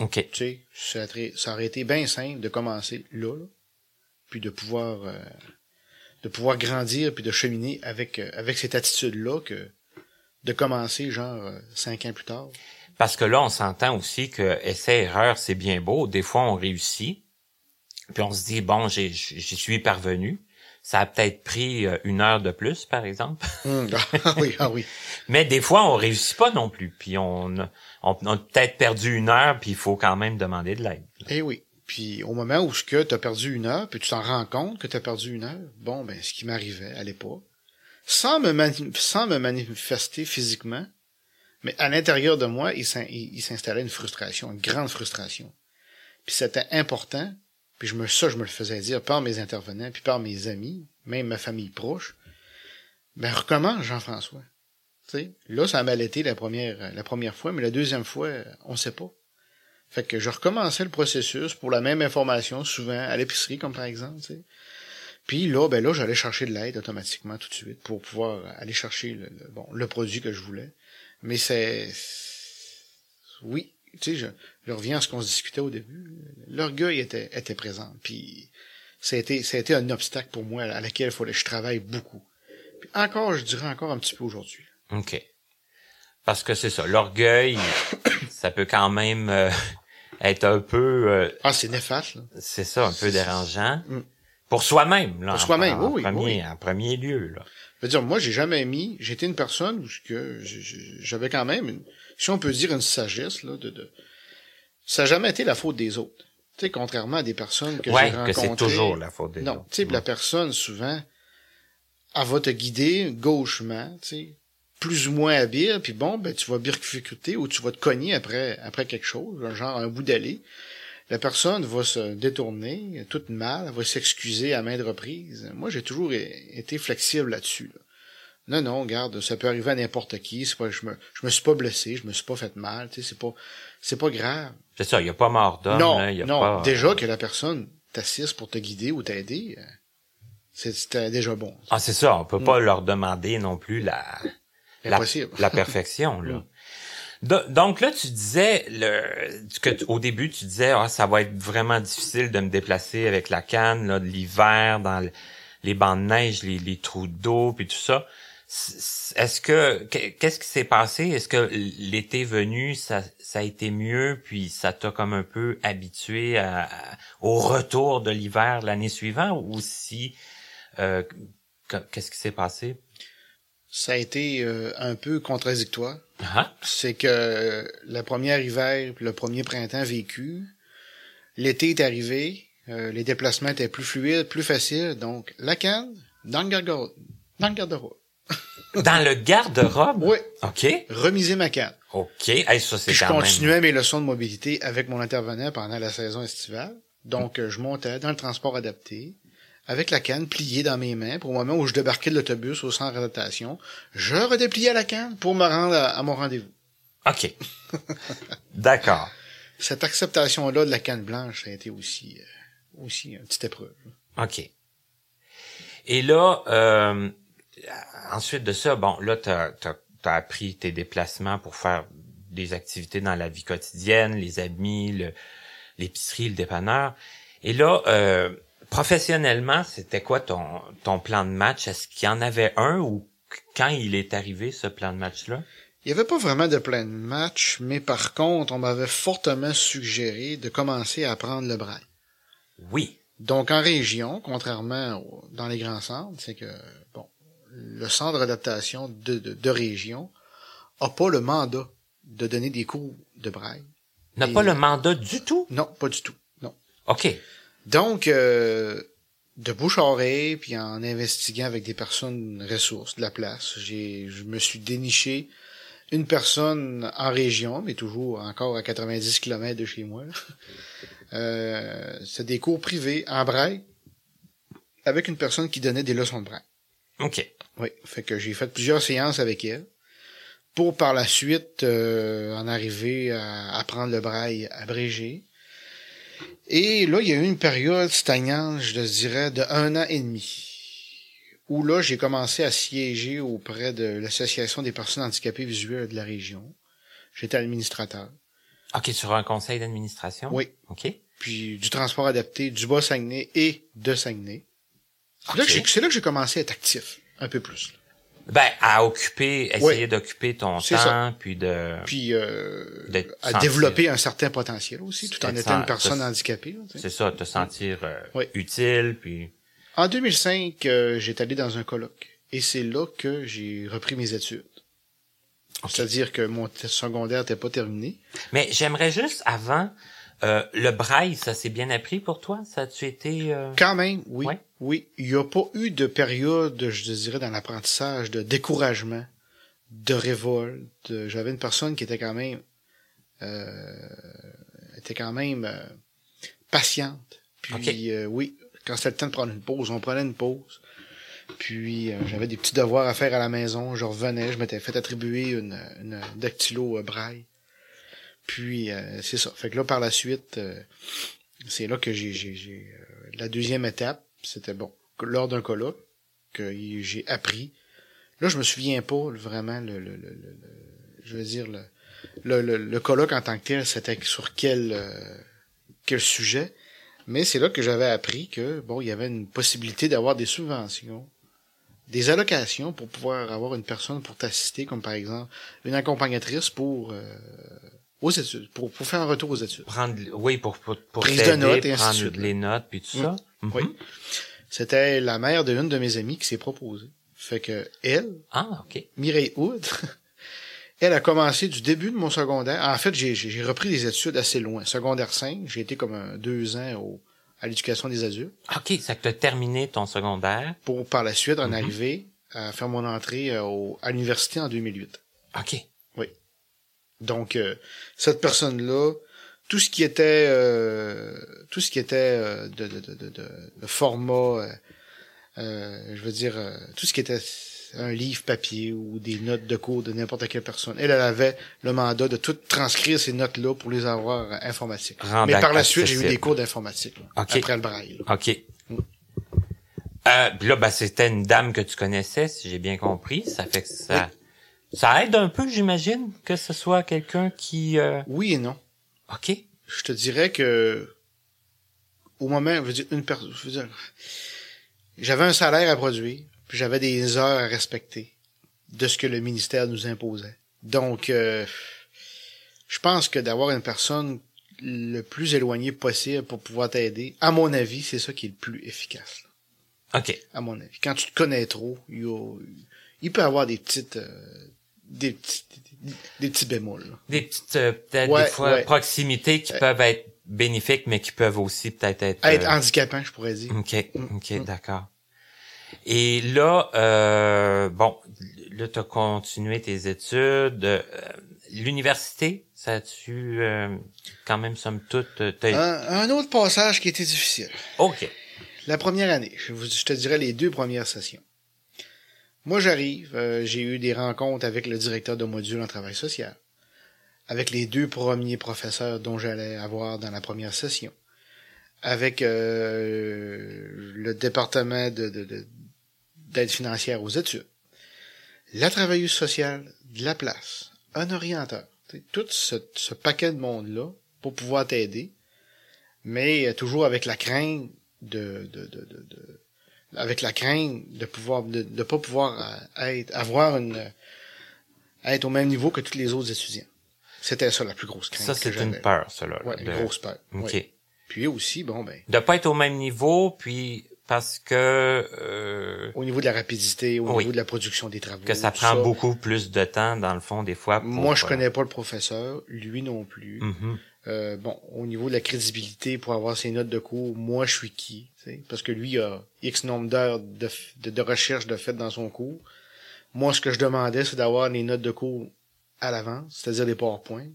OK. Tu sais, ça, aurait- ça aurait été bien simple de commencer là, là, puis de pouvoir euh, de pouvoir grandir puis de cheminer avec euh, avec cette attitude là que de commencer genre euh, cinq ans plus tard. Parce que là, on s'entend aussi que essai-erreur, c'est bien beau. Des fois, on réussit. Puis on se dit, bon, j'ai- j'y suis parvenu. Ça a peut-être pris euh, une heure de plus, par exemple. (laughs) Hum, ah oui, ah oui. (laughs) Mais des fois, on réussit pas non plus. Puis on, a- on, on a peut-être perdu une heure, puis il faut quand même demander de l'aide. Eh oui. Puis au moment où ce que t'as perdu une heure, puis tu t'en rends compte que t'as perdu une heure, bon ben ce qui m'arrivait à l'époque, sans me sans me manifester physiquement, mais à l'intérieur de moi, il s'in- il il s'installait une frustration, une grande frustration. Puis c'était important, puis je me ça je me le faisais dire par mes intervenants, puis par mes amis, même ma famille proche. Ben recommence Jean-François. Là ça m'a été la première la première fois, mais la deuxième fois, on sait pas. Fait que je recommençais le processus pour la même information, souvent à l'épicerie, comme par exemple. Puis là, ben là, j'allais chercher de l'aide automatiquement tout de suite pour pouvoir aller chercher le produit que je voulais. Mais c'est... Oui, tu sais, je, je reviens à ce qu'on se discutait au début. L'orgueil était, était présent. Puis ça a, été, ça a été un obstacle pour moi à laquelle il fallait que je travaille beaucoup. Puis encore, je dirais encore un petit peu aujourd'hui. OK. Parce que c'est ça, l'orgueil, (coughs) ça peut quand même euh, être un peu, euh, Ah, c'est néfaste, là. c'est ça, un peu dérangeant. Mm. Pour soi-même, là. Pour en- soi-même, oui, premier, oui. En premier lieu, là. Je veux dire, moi, j'ai jamais mis. J'étais une personne où que j'avais quand même, une, si on peut dire, une sagesse là, de, de. Ça n'a jamais été la faute des autres. Tu sais, contrairement à des personnes que ouais, j'ai que rencontrées. c'est toujours la faute des Non, autres. tu sais, la personne souvent, elle va te guider gauchement, tu sais, plus ou moins habile, puis bon, ben tu vas bifurquer ou tu vas te cogner après après quelque chose, genre un bout d'allée. La personne va se détourner, toute mal, elle va s'excuser à maintes reprises. Moi, j'ai toujours été flexible là-dessus. là. Non, non, regarde, ça peut arriver à n'importe qui. C'est pas, je me, je me suis pas blessé, je me suis pas fait mal. Tu sais, c'est pas, c'est pas grave. C'est ça, il n'y a pas mort d'homme, non, y a non. pas... Déjà que la personne t'assiste pour te guider ou t'aider, euh, c'est- c'était déjà bon. Ah, c'est ça, on peut pas leur demander non plus la, la, perfection, là. (laughs) Do- Donc là, tu disais le que au début tu disais ah ça va être vraiment difficile de me déplacer avec la canne là de l'hiver dans le- les bancs de neige, les, les trous d'eau puis tout ça. Est-ce que qu'est- qu'est-ce qui s'est passé? Est-ce que l'été venu ça ça a été mieux puis ça t'a comme un peu habitué à- au retour de l'hiver l'année suivante ou si euh, que- qu'est-ce qui s'est passé? Ça a été euh, un peu contradictoire. Ah, C'est que la première hiver, puis le premier printemps vécu, l'été est arrivé, Euh, les déplacements étaient plus fluides, plus faciles. Donc, la canne, dans le garde-robe. Dans le garde-robe. (laughs) Dans le garde-robe? Oui. OK. Remiser ma canne. OK. Hey, ça, c'est Puis je même... continuais mes leçons de mobilité avec mon intervenant pendant la saison estivale. Donc, euh, je montais dans le transport adapté, avec la canne pliée dans mes mains. Pour le moment où je débarquais de l'autobus au centre d'adaptation, je redépliais la canne pour me rendre à, à mon rendez-vous. OK. D'accord. (laughs) Cette acceptation-là de la canne blanche, ça a été aussi, euh, aussi une petite épreuve. OK. Et là, euh, ensuite de ça, bon, là, t'as as, appris tes déplacements pour faire des activités dans la vie quotidienne, les amis, le- l'épicerie, le dépanneur. Et là, euh, professionnellement, c'était quoi ton, ton plan de match? Est-ce qu'il y en avait un ou quand il est arrivé, ce plan de match-là? Il n'y avait pas vraiment de plein de match, mais par contre, on m'avait fortement suggéré de commencer à apprendre le braille. Oui. Donc, en région, contrairement au- dans les grands centres, c'est que, bon, le centre d'adaptation de, de, de région a pas le mandat de donner des cours de braille. N'a pas le mandat du tout? Non, pas du tout. Non. OK. Donc, euh, de bouche à oreille, puis en investiguant avec des personnes ressources de la place, j'ai, je me suis déniché une personne en région, mais toujours encore à 90 km de chez moi. Euh, c'est des cours privés en braille avec une personne qui donnait des leçons de braille. OK. Oui, fait que j'ai fait plusieurs séances avec elle pour par la suite euh, en arriver à apprendre le braille abrégé. Et là, il y a eu une période stagnante, je dirais, de un an et demi, où là, j'ai commencé à siéger auprès de l'Association des personnes handicapées visuelles de la région. J'étais administrateur. OK, sur un conseil d'administration? Oui. OK. Puis du transport adapté du Bas-Saguenay et de Saguenay. C'est là que j'ai commencé à être actif, un peu plus. Ben, à occuper, essayer d'occuper ton temps, ça. puis de... puis euh, à développer un certain potentiel aussi, tout en étant une personne handicapée. C'est ça, te sentir euh, Oui. utile, puis... En 2005, euh, j'étais allé dans un colloque et c'est là que j'ai repris mes études. C'est-à-dire que mon secondaire n'était pas terminé. Mais j'aimerais juste, avant, euh, le braille, ça s'est bien appris pour toi? Ça a-tu été... euh, Quand même, oui, Ouais. oui, il n'y a pas eu de période, je dirais, dans l'apprentissage de découragement, de révolte. J'avais une personne qui était quand même, euh, était quand même euh, patiente. Puis euh, oui, quand c'était le temps de prendre une pause, on prenait une pause. Puis euh, j'avais des petits devoirs à faire à la maison. Je revenais, je m'étais fait attribuer une, une dactylo euh, braille. Puis euh, c'est ça. Fait que là par la suite, euh, c'est là que j'ai euh, la deuxième étape, c'était bon lors d'un colloque que j'ai appris. Là je me souviens pas vraiment le, le, le, le- je veux dire le, le colloque en tant que tel, c'était sur quel euh, quel sujet. Mais c'est là que j'avais appris que bon, il y avait une possibilité d'avoir des subventions, des allocations pour pouvoir avoir une personne pour t'assister, comme par exemple une accompagnatrice pour euh, aux études, pour, pour faire un retour aux études. prendre... Oui, pour, pour, pour Prise de notes et ainsi de prendre suite. les notes, puis tout ça. Mhm. Oui. C'était la mère de l'une de mes amies qui s'est proposée. Fait que elle, Ah, OK. Mireille Hood, (laughs) elle a commencé du début de mon secondaire. En fait, j'ai, repris des études assez loin. Secondaire 5, j'ai été comme un deux ans au, à l'éducation des adultes OK, ça que t'as terminé ton secondaire. pour par la suite en arriver à faire mon entrée euh, au, à l'université en 2008. OK. Donc euh, cette personne-là, tout ce qui était euh, tout ce qui était euh, de, de, de, de, de- de format, je veux dire euh, tout ce qui était un livre papier ou des notes de cours de n'importe quelle personne. Elle, elle avait le mandat de tout transcrire ces notes-là pour les avoir informatiques. Rendre Mais par la suite, j'ai eu des cours d'informatique là, Ok. après le braille. là. OK. Euh, puis là, ben, c'était une dame que tu connaissais, si j'ai bien compris. Ça fait que ça... Ça aide un peu, j'imagine, que ce soit quelqu'un qui... euh, Oui et non. OK. je te dirais que au moment, je veux dire, une personne, je veux dire, j'avais un salaire à produire, puis j'avais des heures à respecter de ce que le ministère nous imposait. Donc, euh, je pense que d'avoir une personne le plus éloignée possible pour pouvoir t'aider, à mon avis, c'est ça qui est le plus efficace. là, OK. à mon avis. Quand tu te connais trop, il peut y avoir des petites, euh, des petits, des petits bémols. là. Des petites, euh, peut-être Ouais, des fois, ouais. proximités qui Euh, peuvent être bénéfiques, mais qui peuvent aussi peut-être être... Être euh, handicapant, je pourrais dire. OK, OK, Mm. d'accord. Et là, euh, bon, là, tu as continué tes études. L'université, ça a-tu euh, quand même, somme toute... Un, un autre passage qui était difficile. OK. La première année, je, vous- je te dirais les deux premières sessions. Moi, j'arrive, euh, j'ai eu des rencontres avec le directeur de module en travail social, avec les deux premiers professeurs dont j'allais avoir dans la première session, avec euh, le département de, de- de- d'aide financière aux études, la travailleuse sociale de la place, un orienteur, tout ce, ce paquet de monde-là pour pouvoir t'aider, mais euh, toujours avec la crainte de, de, de, de- avec la crainte de pouvoir de, de pas pouvoir euh, être avoir une euh, être au même niveau que tous les autres étudiants. C'était ça la plus grosse crainte. Ça, c'est une peur, ça, là. Ouais, de... une grosse peur. OK. ouais. Puis aussi, bon ben, De pas être au même niveau, puis parce que euh, au niveau de la rapidité, au Oui. niveau de la production des travaux. que ça prend beaucoup plus de temps, dans le fond, des fois. pour, Moi, je euh, connais pas le professeur, lui non plus. mhm. Euh, bon, au niveau de la crédibilité pour avoir ses notes de cours, moi je suis qui, parce que lui il a X nombre d'heures de, de, de recherche de fait dans son cours. Moi, ce que je demandais, c'est d'avoir les notes de cours à l'avance, c'est-à-dire les PowerPoint,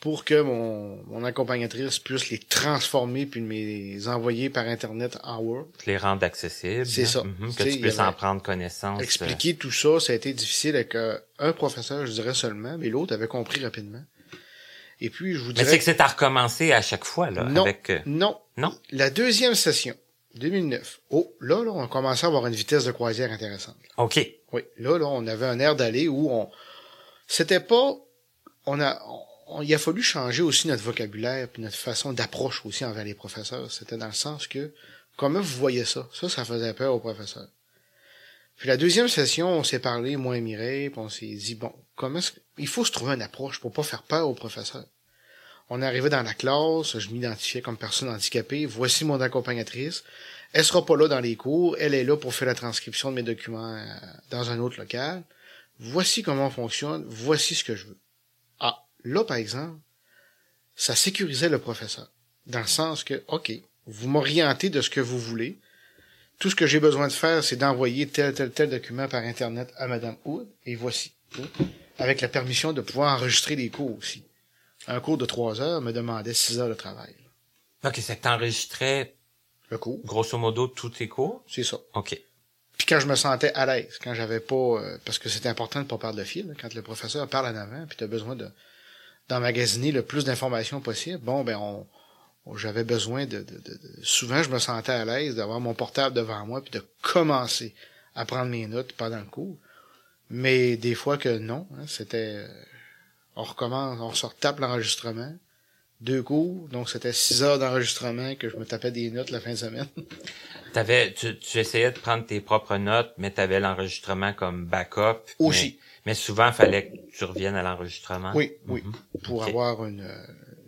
pour que mon, mon accompagnatrice puisse les transformer puis me les envoyer par Internet en Word. les rendre accessibles. C'est hein, ça. mhm, que tu puisses en prendre connaissance. euh, Expliquer tout ça, ça a été difficile avec euh, un professeur, je dirais seulement, mais l'autre avait compris rapidement. Et puis, je vous Mais dirais... c'est que c'est à recommencer à chaque fois, là. Non, Avec, euh, non, non? La deuxième session, 2009. Oh, là, là, on commençait à avoir une vitesse de croisière intéressante. OK. Oui, là, là, on avait un air d'aller où on, c'était pas, on a, on- il a fallu changer aussi notre vocabulaire puis notre façon d'approche aussi envers les professeurs. C'était dans le sens que, comment vous voyez ça? Ça, ça faisait peur aux professeurs. Puis la deuxième session, on s'est parlé, moi et Mireille, puis on s'est dit, bon, comment il faut se trouver une approche pour pas faire peur aux professeurs. On est arrivé dans la classe, je m'identifiais comme personne handicapée, voici mon accompagnatrice. Elle sera pas là dans les cours, elle est là pour faire la transcription de mes documents euh, dans un autre local. Voici comment on fonctionne, voici ce que je veux. Ah, là par exemple, ça sécurisait le professeur. Dans le sens que, OK, vous m'orientez de ce que vous voulez. Tout ce que j'ai besoin de faire, c'est d'envoyer tel, tel, tel document par Internet à Madame Hood, et voici. Avec la permission de pouvoir enregistrer les cours aussi. Un cours de trois heures me demandait six heures de travail. OK, c'est que t'enregistrais, Le cours, grosso modo, tous tes cours? c'est ça. OK. Puis quand je me sentais à l'aise, quand j'avais pas, euh, parce que c'est important de pas perdre le fil, là, quand le professeur parle en avant, puis tu as besoin de d'emmagasiner le plus d'informations possible. Bon, ben on, on- j'avais besoin de, de, de- de- souvent je me sentais à l'aise d'avoir mon portable devant moi puis de commencer à prendre mes notes pendant le cours. Mais des fois que non, hein, c'était, euh, on recommence, on se retape l'enregistrement, deux cours, donc c'était six heures d'enregistrement que je me tapais des notes la fin de semaine. (laughs) T'avais, tu, tu essayais de prendre tes propres notes, mais t'avais l'enregistrement comme backup. Aussi. Mais, mais souvent, il fallait que tu reviennes à l'enregistrement. Oui, oui. Mhm. Pour Ok. avoir une,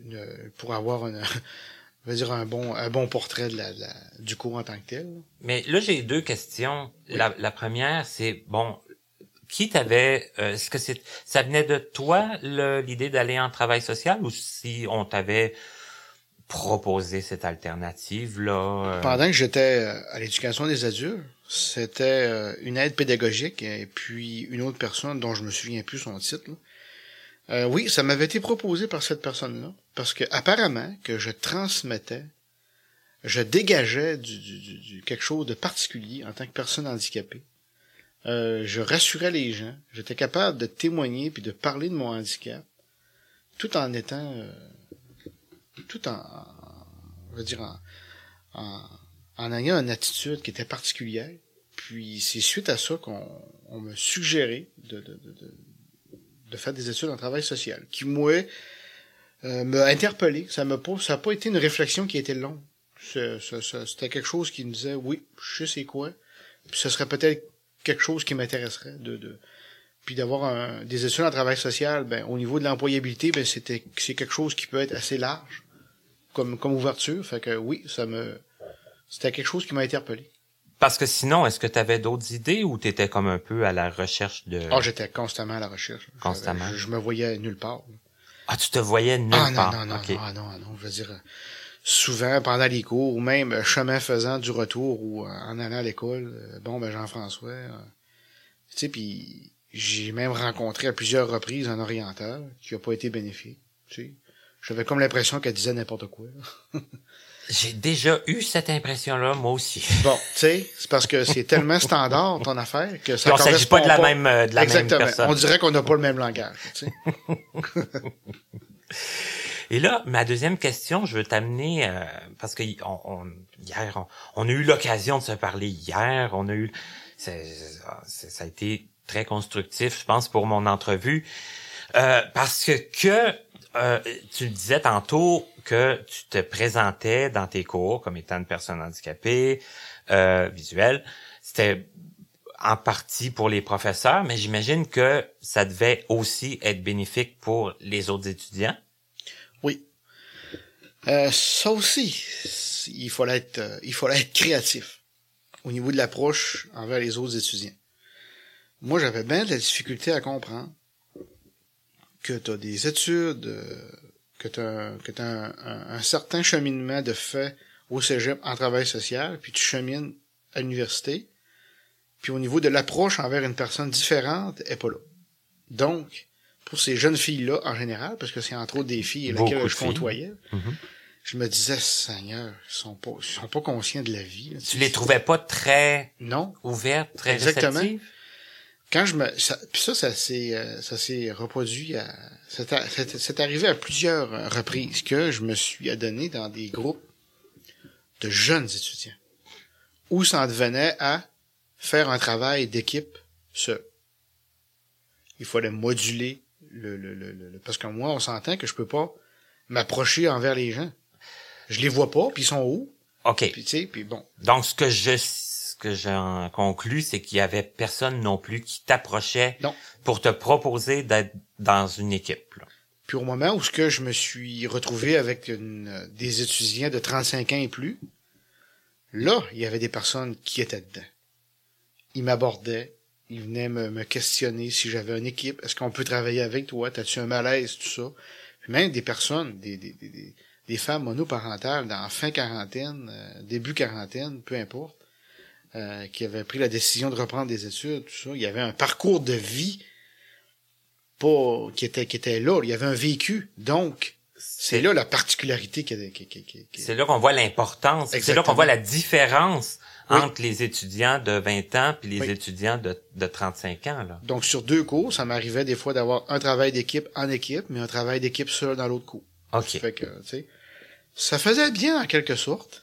une- pour avoir une, (laughs) je veux dire un bon, un bon portrait de la, de la- du cours en tant que tel. Mais là, j'ai deux questions. La, la première, c'est, bon, qui t'avait, euh, est-ce que c'est, ça venait de toi, l'idée d'aller en travail social, ou si on t'avait proposé cette alternative-là? euh, Pendant que j'étais euh, à l'éducation des adultes, c'était une aide pédagogique et puis une autre personne dont je me souviens plus son titre. là. Oui, ça m'avait été proposé par cette personne-là parce que apparemment que je transmettais, je dégageais quelque chose de particulier en tant que personne handicapée. Euh, je rassurais les gens, j'étais capable de témoigner puis de parler de mon handicap, tout en étant, euh, tout en, on va dire en, en, en ayant une attitude qui était particulière. Puis c'est suite à ça qu'on on me suggérait de, de, de, de, faire des études en travail social, qui moi euh, m'a interpellé. Ça pas, ça a pas été une réflexion qui a été longue. C'était quelque chose qui me disait oui, je sais quoi. Puis ce serait peut-être quelque chose qui m'intéresserait de, de puis d'avoir un- des études en travail social, ben au niveau de l'employabilité, ben c'était c'est quelque chose qui peut être assez large comme comme ouverture. Fait que oui, ça me c'était quelque chose qui m'a interpellé. Parce que sinon, est-ce que tu avais d'autres idées ou tu étais comme un peu à la recherche de... Ah, j'étais constamment à la recherche. Constamment. Je, je me voyais nulle part. Ah, tu te voyais nulle Ah non, part. non, non, non, ah, non, ah, non, je veux dire, souvent pendant les cours, ou même euh, chemin faisant du retour, ou euh, en allant à l'école, euh, bon, ben Jean-François, euh, tu sais, puis j'ai même rencontré à plusieurs reprises un orienteur qui a pas été bénéfique, tu sais. J'avais comme l'impression qu'elle disait n'importe quoi. (laughs) J'ai déjà eu cette impression-là, moi aussi. (laughs) Bon, tu sais, c'est parce que c'est tellement standard ton affaire que ça Puis on s'agit pas de la même, euh, de la même Exactement. personne. On dirait qu'on n'a pas le même langage, tu sais. (laughs) Et là, ma deuxième question, je veux t'amener euh, parce que on, on- hier, on, on a eu l'occasion de se parler hier. On a eu, c'est- ça a été très constructif, je pense, pour mon entrevue, Euh, parce que euh, tu disais tantôt que tu te présentais dans tes cours comme étant une personne handicapée euh, visuelle. C'était en partie pour les professeurs, mais j'imagine que ça devait aussi être bénéfique pour les autres étudiants. Euh, ça aussi, il fallait être, euh, il fallait être créatif au niveau de l'approche envers les autres étudiants. Moi, j'avais bien de la difficulté à comprendre que tu as des études, euh, que tu as, que t'as un, un- un certain cheminement de fait au cégep en travail social, puis tu chemines à l'université, puis au niveau de l'approche envers une personne différente, elle est pas là. Donc, pour ces jeunes filles-là, en général, parce que c'est entre autres des filles lesquelles je filles. côtoyais, Mhm. Je me disais, Seigneur, ils sont pas, ils sont pas conscients de la vie. là. Tu les trouvais pas très Non. ouvertes, très Exactement. réceptives? Quand je me, ça, puis ça, ça s'est, euh, ça s'est reproduit à, c'est arrivé à plusieurs reprises que je me suis adonné dans des groupes de jeunes étudiants où ça en devenait à faire un travail d'équipe seul. Il fallait moduler le, le, le, le- le- parce que moi, on s'entend que je peux pas m'approcher envers les gens. Je les vois pas, puis ils sont hauts, OK. puis tu sais, puis bon. Donc, ce que je, ce que j'en conclus, c'est qu'il y avait personne non plus qui t'approchait pour te proposer d'être dans une équipe. là. Puis au moment où ce que je me suis retrouvé avec une- des étudiants de 35 ans et plus, là, il y avait des personnes qui étaient dedans. Ils m'abordaient, ils venaient me, me questionner si j'avais une équipe, est-ce qu'on peut travailler avec toi, t'as-tu un malaise, tout ça. Puis même des personnes, des, des, des, des- femmes monoparentales dans fin quarantaine, euh, début quarantaine, peu importe, euh, qui avaient pris la décision de reprendre des études, tout ça. Il y avait un parcours de vie pas qui était qui était là. Il y avait un vécu. Donc, c'est là la particularité qui, qui, qui, qui- qui- C'est là qu'on voit l'importance. C'est là qu'on voit la différence Oui. entre les étudiants de 20 ans puis les Oui. étudiants de, de 35 ans. Là. Donc, sur deux cours, ça m'arrivait des fois d'avoir un travail d'équipe en équipe, mais un travail d'équipe seul dans l'autre cours. OK. Fait que, tu sais, ça faisait bien en quelque sorte.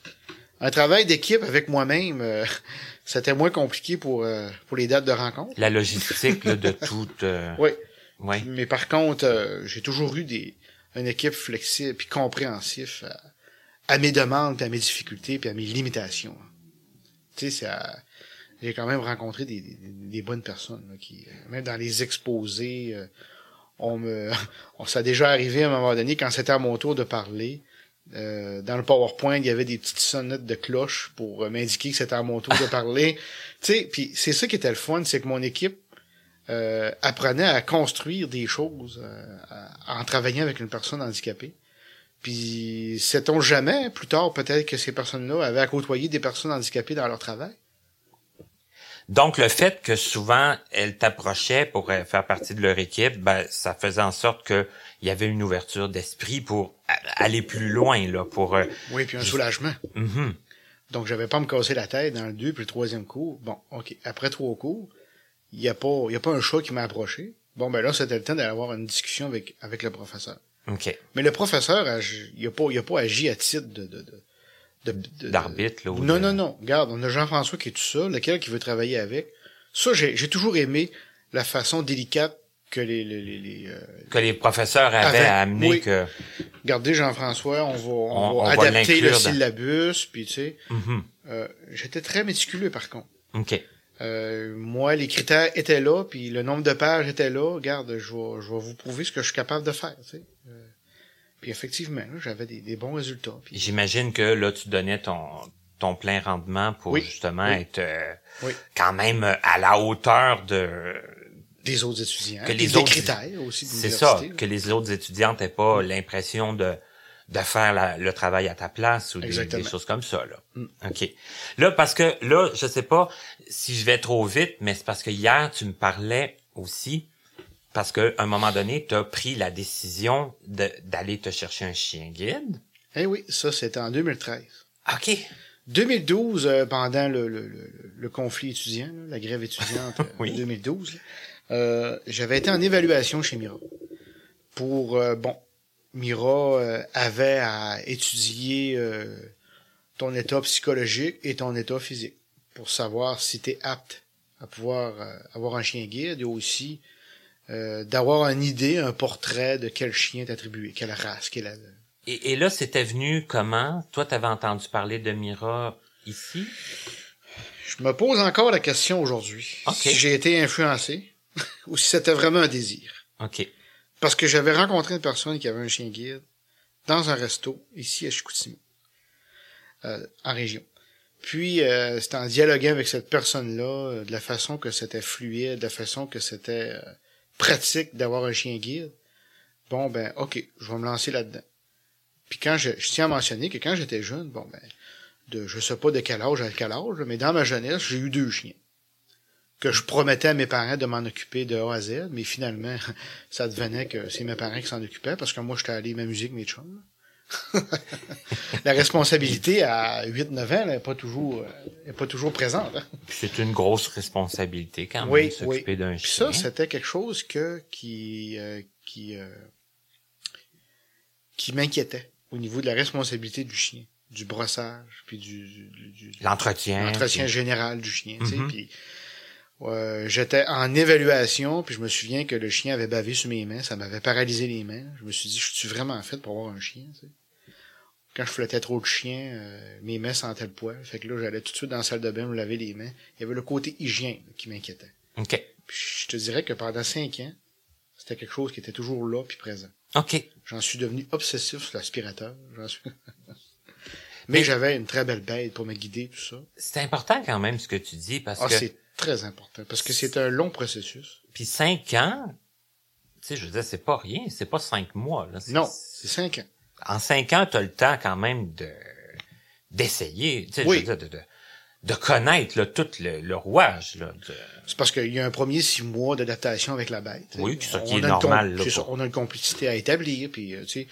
Un travail d'équipe avec moi-même, euh, (laughs) c'était moins compliqué pour euh, pour les dates de rencontre. La logistique là, de tout. euh, Oui. ouais. Mais par contre, euh, j'ai toujours eu des une équipe flexible puis compréhensif à, à mes demandes, puis à mes difficultés, puis à mes limitations. Tu sais, ça j'ai quand même rencontré des, des, des bonnes personnes là, qui euh, même dans les exposés euh, on me (laughs) on a déjà arrivé à un moment donné quand c'était à mon tour de parler euh, dans le PowerPoint, il y avait des petites sonnettes de cloche pour euh, m'indiquer que c'était à mon tour de (laughs) parler. Tu sais, puis c'est ça qui était le fun, c'est que mon équipe euh, apprenait à construire des choses euh, à- en travaillant avec une personne handicapée. Puis, sait-on jamais, plus tard, peut-être que ces personnes-là avaient à côtoyer des personnes handicapées dans leur travail? Donc, le fait que souvent, elles t'approchaient pour euh, faire partie de leur équipe, ben, ça faisait en sorte que il y avait une ouverture d'esprit pour aller plus loin, là, pour... euh, Oui, puis un soulagement. mhm. Donc, j'avais pas à me casser la tête dans le deux puis le troisième cours. Bon, OK. Après trois cours, il y a pas, il y a pas un chat qui m'a approché. Bon, ben là, c'était le temps d'avoir une discussion avec, avec le professeur. OK. Mais le professeur, il a pas, il a pas agi à titre de, de, de, de- de- D'arbitre, là. ou Non, de- non, non. Regarde, on a Jean-François qui est tout ça, lequel qui veut travailler avec? Ça, j'ai, j'ai toujours aimé la façon délicate que les, les, les, les, euh, Que les professeurs avaient Avec- à amener oui. que... Regardez Jean-François, on va, on, On- on va va adapter le syllabus, puis tu sais, Mhm. euh, j'étais très méticuleux par contre. OK. Euh, moi, les critères étaient là, puis le nombre de pages était là. Regarde, je vais, je vais vous prouver ce que je suis capable de faire. Tu sais. Euh, puis effectivement, j'avais des, des bons résultats. Puis, J'imagine que là, tu donnais ton, ton plein rendement pour Oui. justement Oui. être euh, Oui. quand même à la hauteur de des autres étudiants, Que les autres- critères aussi de C'est ça, que les autres étudiants n'aient pas l'impression de de faire la- le travail à ta place ou des, des choses comme ça là. Mm. OK. Là parce que là, je sais pas si je vais trop vite, mais c'est parce que hier tu me parlais aussi parce que à un moment donné, tu as pris la décision d'aller te chercher un chien guide. Eh oui, ça c'était en 2013. OK. 2012, euh, pendant le, le, le, le conflit étudiant, là, la grève étudiante (laughs) euh, Oui. en 2012, là, euh, j'avais été en évaluation chez Mira. Pour, euh, bon, Mira avait à étudier euh, ton état psychologique et ton état physique pour savoir si tu es apte à pouvoir avoir un chien guide et aussi euh, d'avoir une idée, un portrait de quel chien t'attribuer, quelle race, quelle... Et, et là, c'était venu comment? Toi, t'avais entendu parler de Mira ici? Je me pose encore la question aujourd'hui. Si j'ai été influencé (laughs) ou si c'était vraiment un désir. OK. Parce que j'avais rencontré une personne qui avait un chien guide dans un resto ici à Chicoutimi, euh, en région. Puis, euh, c'était en dialoguant avec cette personne-là, euh, de la façon que c'était fluide, de la façon que c'était euh, pratique d'avoir un chien guide. Bon, ben, ok, je vais me lancer là-dedans. Puis quand je, je tiens à mentionner que quand j'étais jeune, bon, ben, de, je sais pas de quel âge à quel âge, mais dans ma jeunesse, j'ai eu deux chiens. Que je promettais à mes parents de m'en occuper de A à Z, mais finalement, (laughs) ça devenait que c'est mes parents qui s'en occupaient parce que moi, j'étais allé m'amuser avec mes chums. (laughs) La responsabilité à 8-9 ans, n'est pas toujours, euh, est pas toujours présente. hein. Puis C'est une grosse responsabilité quand même, Oui, s'occuper oui. d'un Puis chien. ça, c'était quelque chose que qui euh, qui euh, qui m'inquiétait au niveau de la responsabilité du chien, du brossage, puis du, du, du- L'entretien. l'entretien puis- général du chien. tu sais, Mhm. puis, euh, j'étais en évaluation, puis je me souviens que le chien avait bavé sur mes mains, ça m'avait paralysé les mains. Je me suis dit, je suis vraiment fait pour avoir un chien. tu sais? Quand je flottais trop de chien, euh, mes mains sentaient le poil. Fait que là, j'allais tout de suite dans la salle de bain me laver les mains. Il y avait le côté hygiène qui m'inquiétait. OK. Puis je te dirais que pendant cinq ans, c'était quelque chose qui était toujours là puis présent. OK. J'en suis devenu obsessif sur l'aspirateur. J'en suis... (laughs) Mais- Mais j'avais une très belle bête pour me guider, tout ça. C'est important quand même ce que tu dis parce Ah, que c'est très important parce que c'est un long processus. puis cinq ans, tu sais, je veux dire, c'est pas rien, c'est pas cinq mois. Là. Non, c'est cinq ans. En cinq ans, tu as le temps quand même de d'essayer, tu sais, Oui. je veux dire, de, de, de connaître là, tout le, le rouage. Là, de... C'est parce qu'il y a un premier six mois d'adaptation avec la bête. Oui, c'est ça qui On est normal, là, ça, on a une complicité à établir, puis euh, tu sais,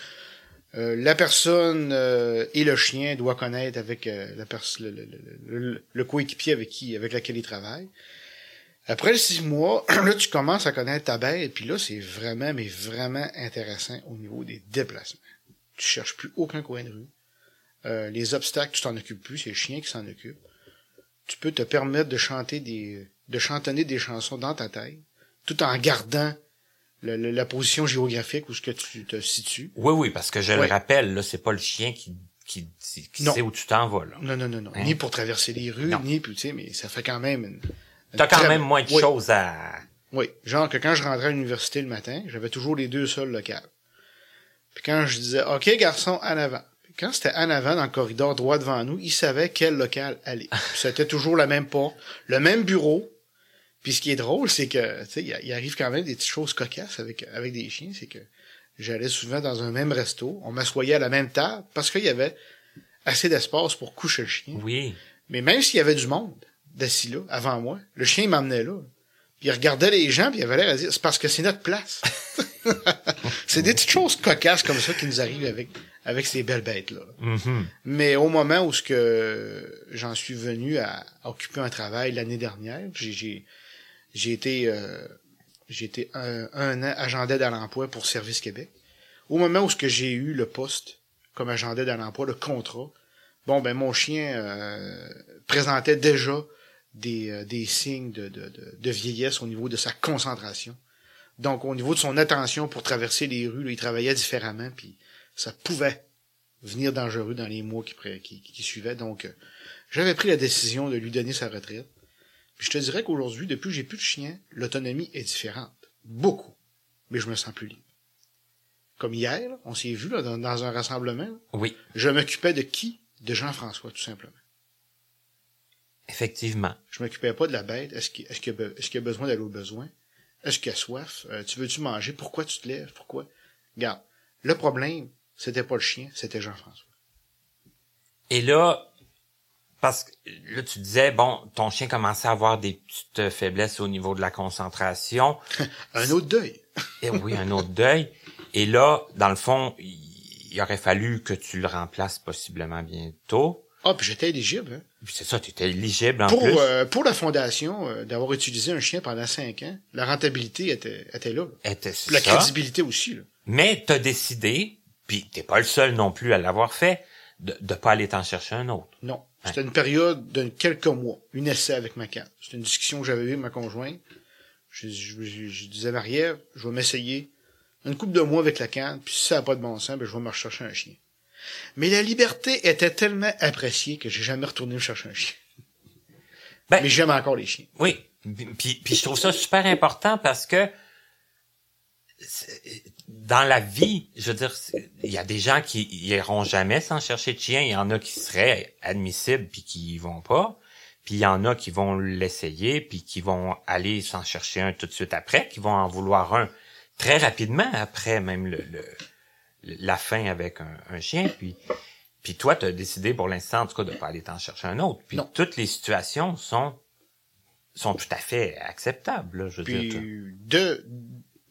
euh, la personne euh, et le chien doivent connaître avec euh, la le, le, le- le- le coéquipier avec qui, avec lequel il travaille. Après les six mois, (clears throat) là, tu commences à connaître ta bête, puis là, c'est vraiment, mais vraiment intéressant au niveau des déplacements. Tu cherches plus aucun coin de rue. Euh, les obstacles, tu t'en occupes plus, c'est le chien qui s'en occupe. Tu peux te permettre de chanter des, de chantonner des chansons dans ta tête, tout en gardant le- le- la position géographique où ce que tu te situes. Oui, oui, parce que je Ouais. le rappelle, là, c'est pas le chien qui, qui, qui sait où tu t'en vas. Là. Non, non, non, non. Hein? Ni pour traverser les rues, Non. ni, puis, tu sais, mais ça fait quand même une, une T'as quand même moins de Oui. choses à... Oui, genre que quand je rentrais à l'université le matin, j'avais toujours les deux sols locales. Puis quand je disais OK garçon en avant. Puis quand c'était en avant dans le corridor droit devant nous, il savait quel local aller. (laughs) C'était toujours la même porte, le même bureau. Puis ce qui est drôle, c'est que tu sais, il arrive quand même des petites choses cocasses avec avec des chiens, c'est que j'allais souvent dans un même resto, on m'assoyait à la même table parce qu'il y avait assez d'espace pour coucher le chien. Oui. Mais même s'il y avait du monde d'assis là, avant moi, le chien m'emmenait là. Il regardait les gens, puis il avait l'air à dire, c'est parce que c'est notre place. (laughs) c'est des petites choses cocasses comme ça qui nous arrivent avec, avec ces belles bêtes-là. Mhm. Mais au moment où ce que j'en suis venu à occuper un travail l'année dernière, j'ai, j'ai, j'ai été, euh, j'ai été un, un an agent d'aide à l'emploi pour Service Québec. Au moment où ce que j'ai eu le poste comme agent d'aide à l'emploi, le contrat, bon ben mon chien euh, présentait déjà des, euh, des signes de, de, de, de vieillesse au niveau de sa concentration. Donc au niveau de son attention pour traverser les rues, là, il travaillait différemment, puis ça pouvait venir dangereux dans les mois qui, qui, qui suivaient. Donc euh, j'avais pris la décision de lui donner sa retraite. Puis je te dirais qu'aujourd'hui, depuis que j'ai plus de chien, l'autonomie est différente. Beaucoup. Mais je me sens plus libre. Comme hier, là, on s'est vu là, dans, dans un rassemblement. là. Oui, Je m'occupais de qui? De Jean-François, tout simplement. Effectivement. Je m'occupais pas de la bête. Est-ce qu'il est-ce qu'il a, be- est-ce qu'il a besoin d'aller au besoin? Est-ce qu'il a soif? Euh, tu veux-tu manger? Pourquoi tu te lèves? Pourquoi? Regarde, le problème, c'était pas le chien, c'était Jean-François. Et là, parce que là, tu disais, bon, ton chien commençait à avoir des petites faiblesses au niveau de la concentration. (laughs) un autre deuil. (laughs) Et oui, un autre deuil. Et là, dans le fond, il aurait fallu que tu le remplaces possiblement bientôt. Ah, puis j'étais éligible. Hein? C'est ça, tu étais éligible en pour, plus. Euh, pour la fondation, euh, d'avoir utilisé un chien pendant cinq ans, la rentabilité était, était là. Était la crédibilité aussi. Là. Mais t'as décidé, puis t'es pas le seul non plus à l'avoir fait, de ne pas aller t'en chercher un autre. Non. C'était une période de quelques mois, une essai avec ma canne. C'était une discussion que j'avais eue avec ma conjointe. Je, je, je, disais, Marie-Ève, je vais m'essayer une couple de mois avec la canne, puis si ça n'a pas de bon sens, ben, je vais me rechercher un chien. Mais la liberté était tellement appréciée que j'ai jamais retourné me chercher un chien. Ben, Mais j'aime encore les chiens. Oui. Puis, puis je trouve ça super important parce que dans la vie, je veux dire, il y a des gens qui iront jamais sans chercher de chien. Il y en a qui seraient admissibles puis qui y vont pas. Puis il y en a qui vont l'essayer puis qui vont aller s'en chercher un tout de suite après, qui vont en vouloir un très rapidement après même le, la fin avec un, chien. Puis, puis toi, tu as décidé pour l'instant, en tout cas, de pas aller t'en chercher un autre. Puis toutes les situations sont sont tout à fait acceptables. je veux puis, de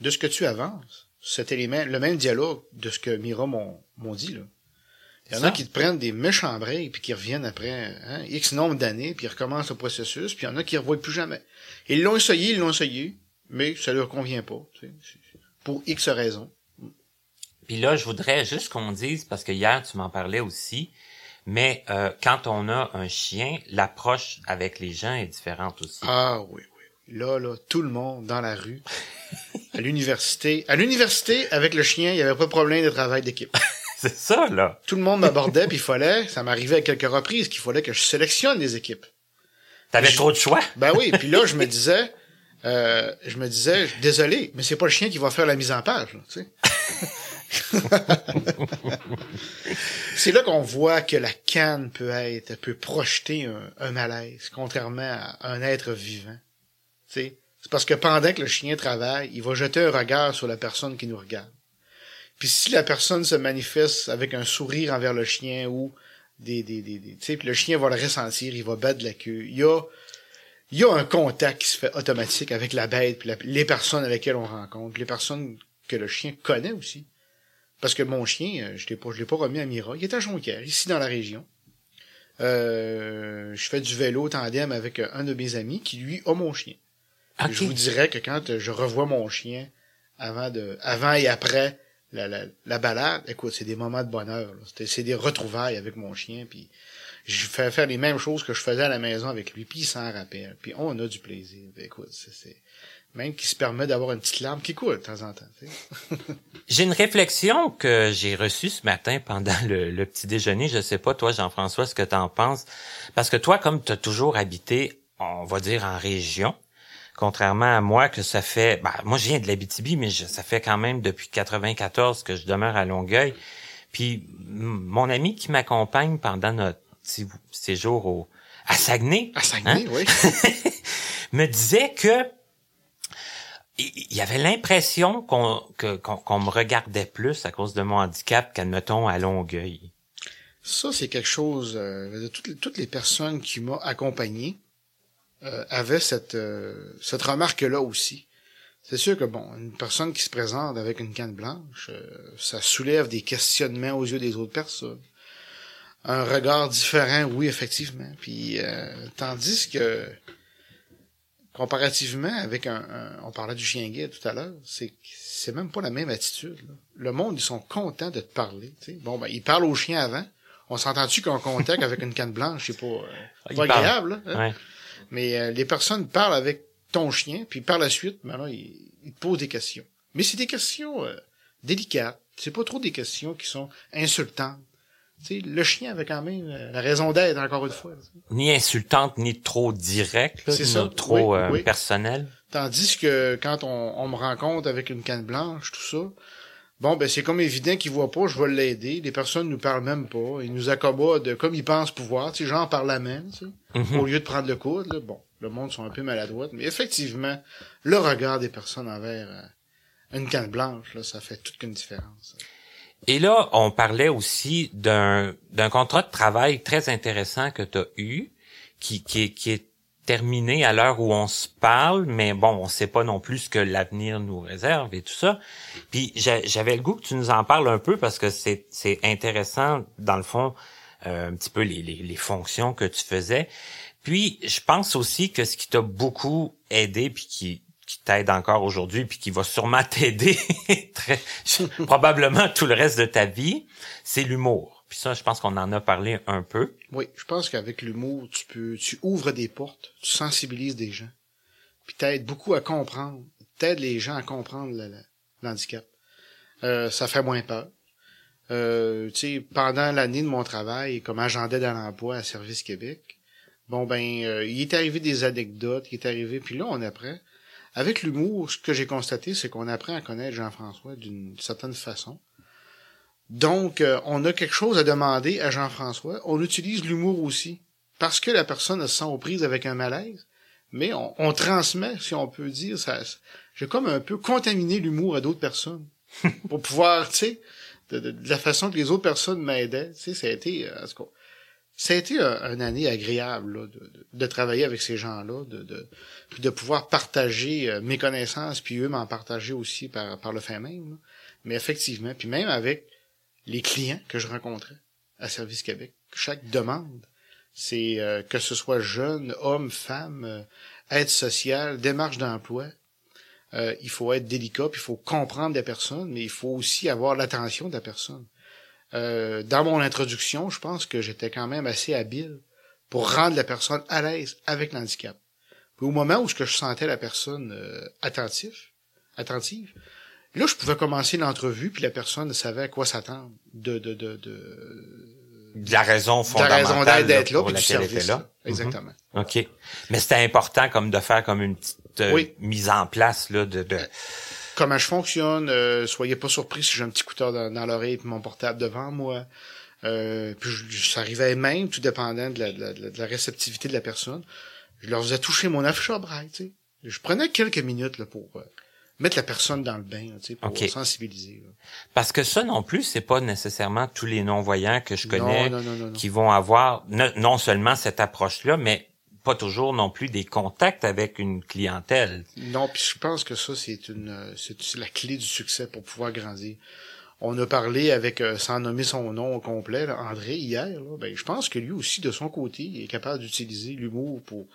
de ce que tu avances, c'était les le même dialogue de ce que Mira m'ont dit là. Il y en a qui te prennent des méchants breaks puis qui reviennent après hein, X nombre d'années puis ils recommencent le processus puis il y en a qui ne revoient plus jamais. Ils l'ont essayé, ils l'ont essayé, mais ça leur convient pas. pour X raisons. Puis là, je voudrais juste qu'on dise, parce que hier, tu m'en parlais aussi, mais euh, quand on a un chien, l'approche avec les gens est différente aussi. Ah oui, oui. Là, là, tout le monde dans la rue, (laughs) à l'université. À l'université, avec le chien, il n'y avait pas de problème de travail d'équipe. (laughs) C'est ça, là. Tout le monde m'abordait, puis il fallait, ça m'arrivait à quelques reprises, qu'il fallait que je sélectionne des équipes. T'avais trop de choix. Ben oui, puis là, je me (laughs) disais, euh, je me disais, désolé, mais c'est pas le chien qui va faire la mise en page, tu sais. (laughs) c'est là qu'on voit que la canne peut être, peut projeter un, malaise, contrairement à un être vivant. C'est parce que pendant que le chien travaille, il va jeter un regard sur la personne qui nous regarde. Puis si la personne se manifeste avec un sourire envers le chien ou des, des, des, tu sais, le chien va le ressentir, il va battre la queue. Il y a, il y a un contact qui se fait automatique avec la bête, puis les personnes avec lesquelles on rencontre, les personnes que le chien connaît aussi. Parce que mon chien, euh, je l'ai pas, je l'ai pas remis à Mira. Il est à Jonquière, ici dans la région. Euh, je fais du vélo tandem avec un de mes amis qui lui a mon chien. Je vous dirais que quand je revois mon chien avant de, avant et après la, la, la balade, écoute, c'est des moments de bonheur. C'est des retrouvailles avec mon chien. Puis je fais faire les mêmes choses que je faisais à la maison avec lui. Puis il s'en rappelle. Puis on a du plaisir. Écoute, c'est même qui se permet d'avoir une petite larme qui coule de temps en temps. j'ai une réflexion que j'ai reçue ce matin pendant le, petit déjeuner. Je sais pas, toi, Jean-François, ce que tu en penses. Parce que toi, comme tu as toujours habité, on va dire, en région, contrairement à moi, que ça fait... Ben, moi, je viens de l'Abitibi, mais ça fait quand même depuis 94 que je demeure à Longueuil. Puis mon ami qui m'accompagne pendant notre séjour au, à Saguenay, à Saguenay, hein, oui. (laughs) me disait que il y avait l'impression qu'on qu'on me regardait plus à cause de mon handicap qu'admettons à Longueuil. Ça, c'est quelque chose. Euh, toutes, les personnes qui m'ont accompagné euh, avaient cette, euh, cette remarque-là aussi. C'est sûr que bon, une personne qui se présente avec une canne blanche, euh, ça soulève des questionnements aux yeux des autres personnes. Un regard différent, oui, effectivement. Puis tandis que comparativement avec un, on parlait du chien guide tout à l'heure, c'est c'est même pas la même attitude. Le monde, ils sont contents de te parler. Bon, ben, ils parlent au chien avant. On s'entend-tu qu'un contact avec une canne blanche, c'est pas, euh, pas agréable. Hein? Mais euh, les personnes parlent avec ton chien, puis par la suite, ben ils, te posent des questions. Mais c'est des questions euh, délicates. C'est pas trop des questions qui sont insultantes le chien avait quand même euh, la raison d'être, encore une fois. Ni insultante, ni trop directe, c'est ça. trop euh, personnel. Tandis que quand on, on, me rencontre avec une canne blanche, tout ça, bon, ben c'est comme évident qu'il voit pas, je vais l'aider. Les personnes nous parlent même pas. Ils nous accommodent comme ils pensent pouvoir, tu sais, genre par la main, tu sais, au lieu de prendre le coude. Là, bon, le monde sont un peu maladroits, mais effectivement, le regard des personnes envers euh, une canne blanche, là, ça fait toute une différence. Et là, on parlait aussi d'un contrat de travail très intéressant que tu as eu, qui, qui, est, terminé à l'heure où on se parle, mais bon, on sait pas non plus ce que l'avenir nous réserve et tout ça. Puis j'avais le goût que tu nous en parles un peu parce que c'est intéressant dans le fond euh, un petit peu les, les, les fonctions que tu faisais. Puis je pense aussi que ce qui t'a beaucoup aidé puis qui t'aide encore aujourd'hui puis qui va sûrement t'aider (laughs) probablement tout le reste de ta vie, c'est l'humour. Puis ça, je pense qu'on en a parlé un peu. Oui, je pense qu'avec l'humour, tu peux, tu ouvres des portes, tu sensibilises des gens, puis t'aides beaucoup à comprendre, t'aides les gens à comprendre l'handicap. Euh, ça fait moins peur. Euh, tu sais, pendant l'année de mon travail comme agent d'aide à l'emploi à Service Québec, bon ben, euh, il est arrivé des anecdotes, il est arrivé, puis là on apprend avec l'humour, ce que j'ai constaté, c'est qu'on apprend à connaître Jean-François d'une certaine façon. Donc, euh, on a quelque chose à demander à Jean-François. On utilise l'humour aussi, parce que la personne se sent aux prises avec un malaise. Mais on, transmet, si on peut dire, ça. J'ai comme un peu contaminé l'humour à d'autres personnes (laughs) pour pouvoir, tu sais, de, la façon que les autres personnes m'aidaient. Tu sais, ça a été, euh, ça a été un, une année agréable de, de, travailler avec ces gens-là, de, de, puis de pouvoir partager euh, mes connaissances, puis eux m'en partager aussi par, par le fait même. Mais effectivement, puis même avec les clients que je rencontrais à Service Québec, chaque demande, c'est euh, que ce soit jeune, homme, femme, euh, aide sociale, démarche d'emploi, il faut être délicat, puis il faut comprendre la personne, mais il faut aussi avoir l'attention de la personne. Euh, dans mon introduction, je pense que j'étais quand même assez habile pour rendre la personne à l'aise avec l'handicap. Puis au moment où je sentais la personne euh, attentive, attentive, là je pouvais commencer l'entrevue puis la personne savait à quoi s'attendre de de de de la raison fondamentale la raison d'être là, pour laquelle elle était là. Mhm. Exactement. OK. Mais c'était important comme de faire comme une petite euh, mise en place là de, de comment je fonctionne. Euh, soyez pas surpris si j'ai un petit couteau dans, l'oreille et mon portable devant moi. Euh, puis ça arrivait même, tout dépendant de la, réceptivité de la personne. Je leur faisais toucher mon affiche braille, tu sais. Je prenais quelques minutes là, pour euh, mettre la personne dans le bain, tu sais, pour sensibiliser. Parce que ça non plus, c'est pas nécessairement tous les non-voyants que je connais qui vont avoir non seulement cette approche-là, mais pas toujours non plus des contacts avec une clientèle. Non, puis je pense que ça c'est une c'est la clé du succès pour pouvoir grandir. On a parlé avec euh, sans nommer son nom au complet, André hier. ben je pense que lui aussi de son côté il est capable d'utiliser l'humour pour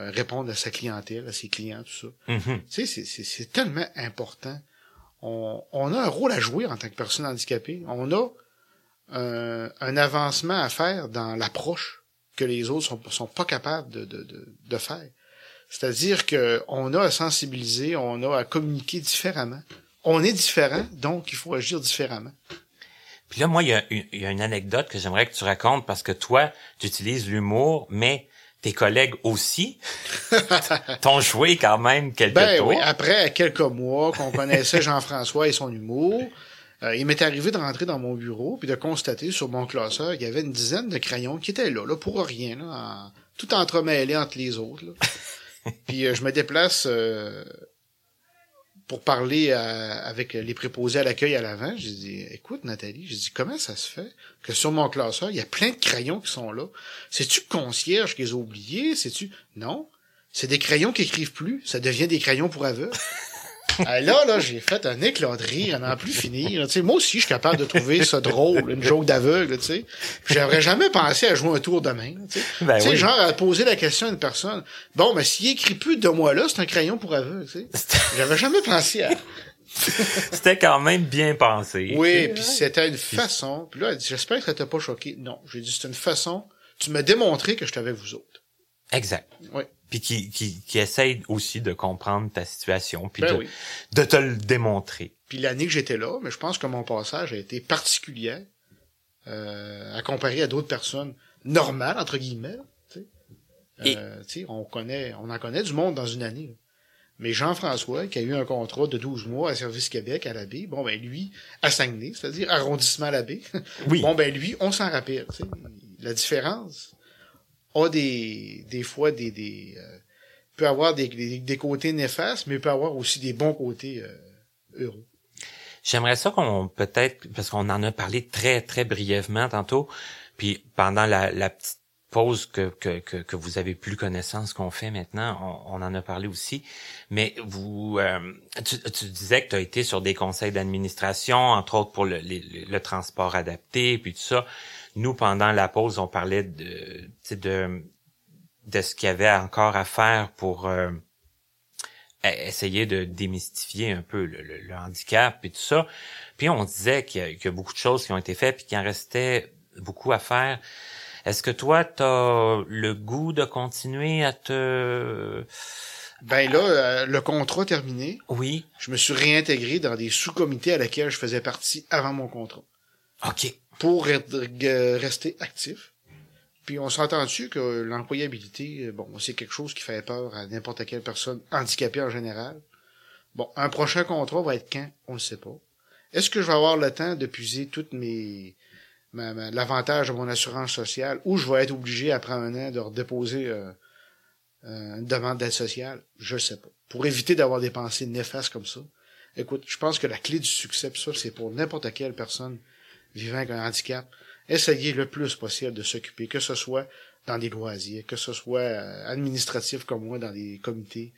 euh, répondre à sa clientèle, à ses clients, tout ça. Mm-hmm. Tu sais, c'est tellement important. On, on, a un rôle à jouer en tant que personne handicapée. On a euh, un avancement à faire dans l'approche que les autres sont, sont pas capables de, de, de, de faire. C'est-à-dire qu'on a à sensibiliser, on a à communiquer différemment. On est différent, donc il faut agir différemment. Puis là, moi, il y a, une, il y a une anecdote que j'aimerais que tu racontes parce que toi, tu utilises l'humour, mais tes collègues aussi (laughs) t'ont joué quand même quelques ben, Oui, après quelques mois qu'on connaissait Jean-François et son humour, euh, il m'est arrivé de rentrer dans mon bureau puis de constater sur mon classeur qu'il y avait une dizaine de crayons qui étaient là, là pour rien, là, tout entremêlés entre les autres. (laughs) puis euh, je me déplace euh, pour parler avec les préposés à l'accueil à l'avant. J'ai dit, écoute Nathalie, j'ai dit, comment ça se fait que sur mon classeur, il y a plein de crayons qui sont là? C'est-tu concierge qui les a oubliés? C'est-tu... Non. C'est des crayons qui écrivent plus. Ça devient des crayons pour aveugles. (laughs) Ah, là, là, j'ai fait un éclat de rire, à n'en plus finir. Tu sais, moi aussi, je suis capable de trouver ça drôle, une joke d'aveugle, tu sais. J'aurais jamais pensé à jouer un tour demain, tu sais. Ben tu sais, genre à poser la question à une personne. Bon, mais s'il écrit plus de moi là, c'est un crayon pour aveugle, tu sais. J'avais jamais pensé à... c'était quand même bien pensé. Oui, puis c'était une façon. Puis là, j'espère que ça t'a pas choqué. Non, j'ai dit c'est une façon. Tu m'as démontré que je t'avais vous autres. Exact. Oui puis qui, qui, qui essaye aussi de comprendre ta situation, puis ben de, de te le démontrer. Puis l'année que j'étais là, mais je pense que mon passage a été particulier euh, à comparer à d'autres personnes normales, entre guillemets. Euh, on connaît, on en connaît du monde dans une année. Mais Jean-François, qui a eu un contrat de 12 mois à Service Québec à la baie, bon ben lui, à Saguenay, c'est-à-dire arrondissement à la baie, oui. bon ben lui, on s'en rappelle. La différence, a des, des fois des, des, euh, peut avoir des, des, côtés néfastes, mais peut avoir aussi des bons côtés euh, heureux. J'aimerais ça qu'on peut-être, parce qu'on en a parlé très, très brièvement tantôt, puis pendant la, la petite pause que, que, que, vous avez plus connaissance qu'on fait maintenant, on, en a parlé aussi. Mais vous, euh, tu, tu, disais que tu as été sur des conseils d'administration, entre autres pour le, le, transport adapté, puis tout ça. Nous, pendant la pause, on parlait de, de, de ce qu'il y avait encore à faire pour euh, essayer de démystifier un peu le, handicap et tout ça. Puis on disait qu'il y, y, a beaucoup de choses qui ont été faites, puis qu'il en restait beaucoup à faire. Est-ce que toi, tu as le goût de continuer à te... Ben là, euh, le contrat terminé. Oui. Je me suis réintégré dans des sous-comités à laquelle je faisais partie avant mon contrat. OK. Pour rester actif. Puis on s'entend dessus que l'employabilité, bon, c'est quelque chose qui fait peur à n'importe quelle personne handicapée en général. Bon, un prochain contrat va être quand? On ne sait pas. Est-ce que je vais avoir le temps de puiser toutes mes l'avantage de mon assurance sociale, ou je vais être obligé après un an de redéposer euh, euh, une demande d'aide sociale, je sais pas. Pour éviter d'avoir des pensées néfastes comme ça. Écoute, je pense que la clé du succès, ça, c'est pour n'importe quelle personne vivant avec un handicap, essayer le plus possible de s'occuper, que ce soit dans des loisirs, que ce soit euh, administratif comme moi, dans des comités.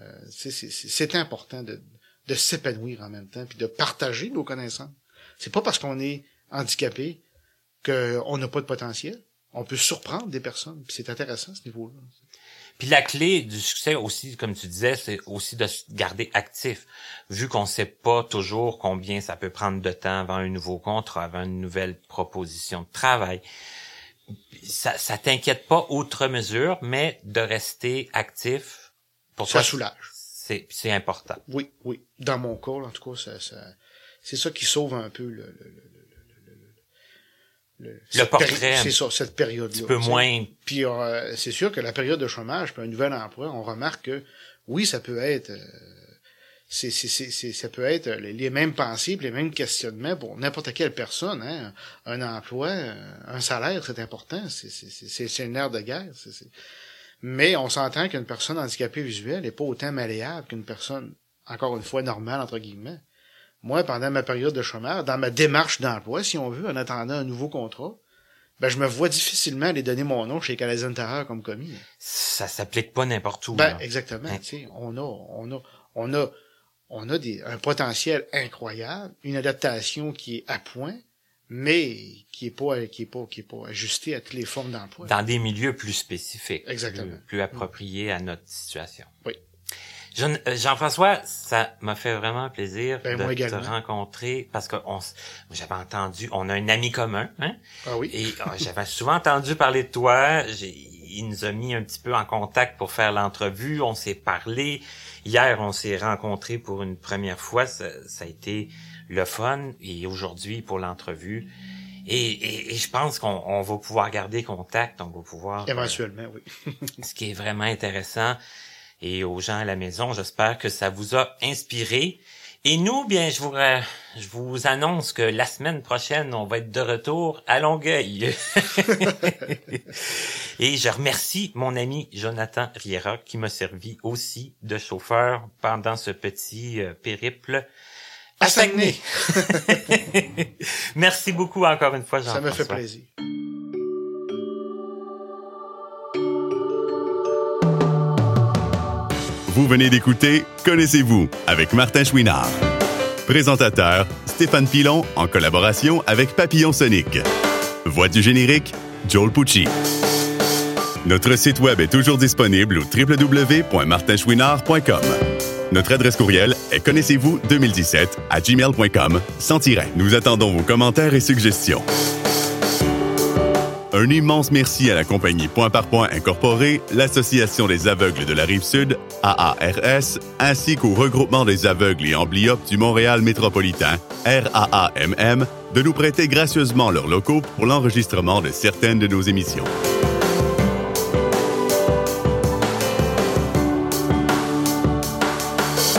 Euh, c'est important de, de s'épanouir en même temps, puis de partager nos connaissances. C'est pas parce qu'on est handicapé qu'on n'a pas de potentiel. On peut surprendre des personnes. c'est intéressant ce niveau-là. Puis la clé du succès aussi, comme tu disais, c'est aussi de se garder actif. Vu qu'on sait pas toujours combien ça peut prendre de temps avant un nouveau contrat, avant une nouvelle proposition de travail. Ça, ça t'inquiète pas outre mesure, mais de rester actif pour ça soulage. C'est, c'est important. Oui, oui. Dans mon cas, en tout cas, ça, ça c'est ça qui sauve un peu le, le le, portrait. C'est ça, cette période-là. Un peu moins. Puis euh, c'est sûr que la période de chômage, puis un nouvel emploi, on remarque que oui, ça peut être. Euh, c'est, c'est, c'est, ça peut être les, mêmes pensées, les mêmes questionnements pour n'importe quelle personne. Hein. Un emploi, un salaire, c'est important. C'est, c'est, c'est, une ère de guerre. Mais on s'entend qu'une personne handicapée visuelle n'est pas autant malléable qu'une personne, encore une fois, normale, entre guillemets moi, pendant ma période de chômage, dans ma démarche d'emploi, si on veut, en attendant un nouveau contrat, ben, je me vois difficilement aller donner mon nom chez Canadian Terreur comme commis. Ça s'applique pas n'importe où. Ben, exactement. Hein? On a, on a, on a, on a des, un potentiel incroyable, une adaptation qui est à point, mais qui est pas, qui est pas, qui est pas ajustée à toutes les formes d'emploi. Dans des milieux plus spécifiques. Exactement. plus appropriés à notre situation. Oui. Euh, Jean-François, ça m'a fait vraiment plaisir ben, de te rencontrer parce que on, j'avais entendu, on a un ami commun, hein? Ah oui. Et euh, (laughs) j'avais souvent entendu parler de toi. Il nous a mis un petit peu en contact pour faire l'entrevue. On s'est parlé. Hier, on s'est rencontrés pour une première fois. Ça, a été le fun. Et aujourd'hui, pour l'entrevue. Et, et, je pense qu'on va pouvoir garder contact. On va pouvoir. Euh, Éventuellement, oui. (laughs) ce qui est vraiment intéressant et aux gens à la maison. J'espère que ça vous a inspiré. Et nous, bien, je vous, je vous annonce que la semaine prochaine, on va être de retour à Longueuil. (laughs) et je remercie mon ami Jonathan Riera qui m'a servi aussi de chauffeur pendant ce petit euh, périple à Saguenay. (laughs) Merci beaucoup encore une fois, Jean-François. Ça me fait plaisir. Vous venez d'écouter Connaissez-vous avec Martin Chouinard. Présentateur Stéphane Pilon en collaboration avec Papillon Sonic. Voix du générique Joel Pucci. Notre site web est toujours disponible au www.martinchouinard.com. Notre adresse courriel est connaissez-vous 2017 à gmail.com sans tiret. Nous attendons vos commentaires et suggestions. Un immense merci à la compagnie Point par Point Incorporée, l'Association des aveugles de la Rive-Sud, AARS, ainsi qu'au regroupement des aveugles et amblyopes du Montréal métropolitain, RAAMM, de nous prêter gracieusement leurs locaux pour l'enregistrement de certaines de nos émissions.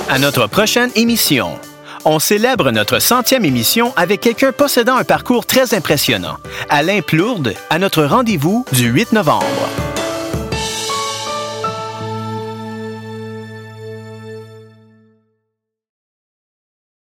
À notre prochaine émission on célèbre notre centième émission avec quelqu'un possédant un parcours très impressionnant. Alain Plourde, à notre rendez-vous du 8 novembre.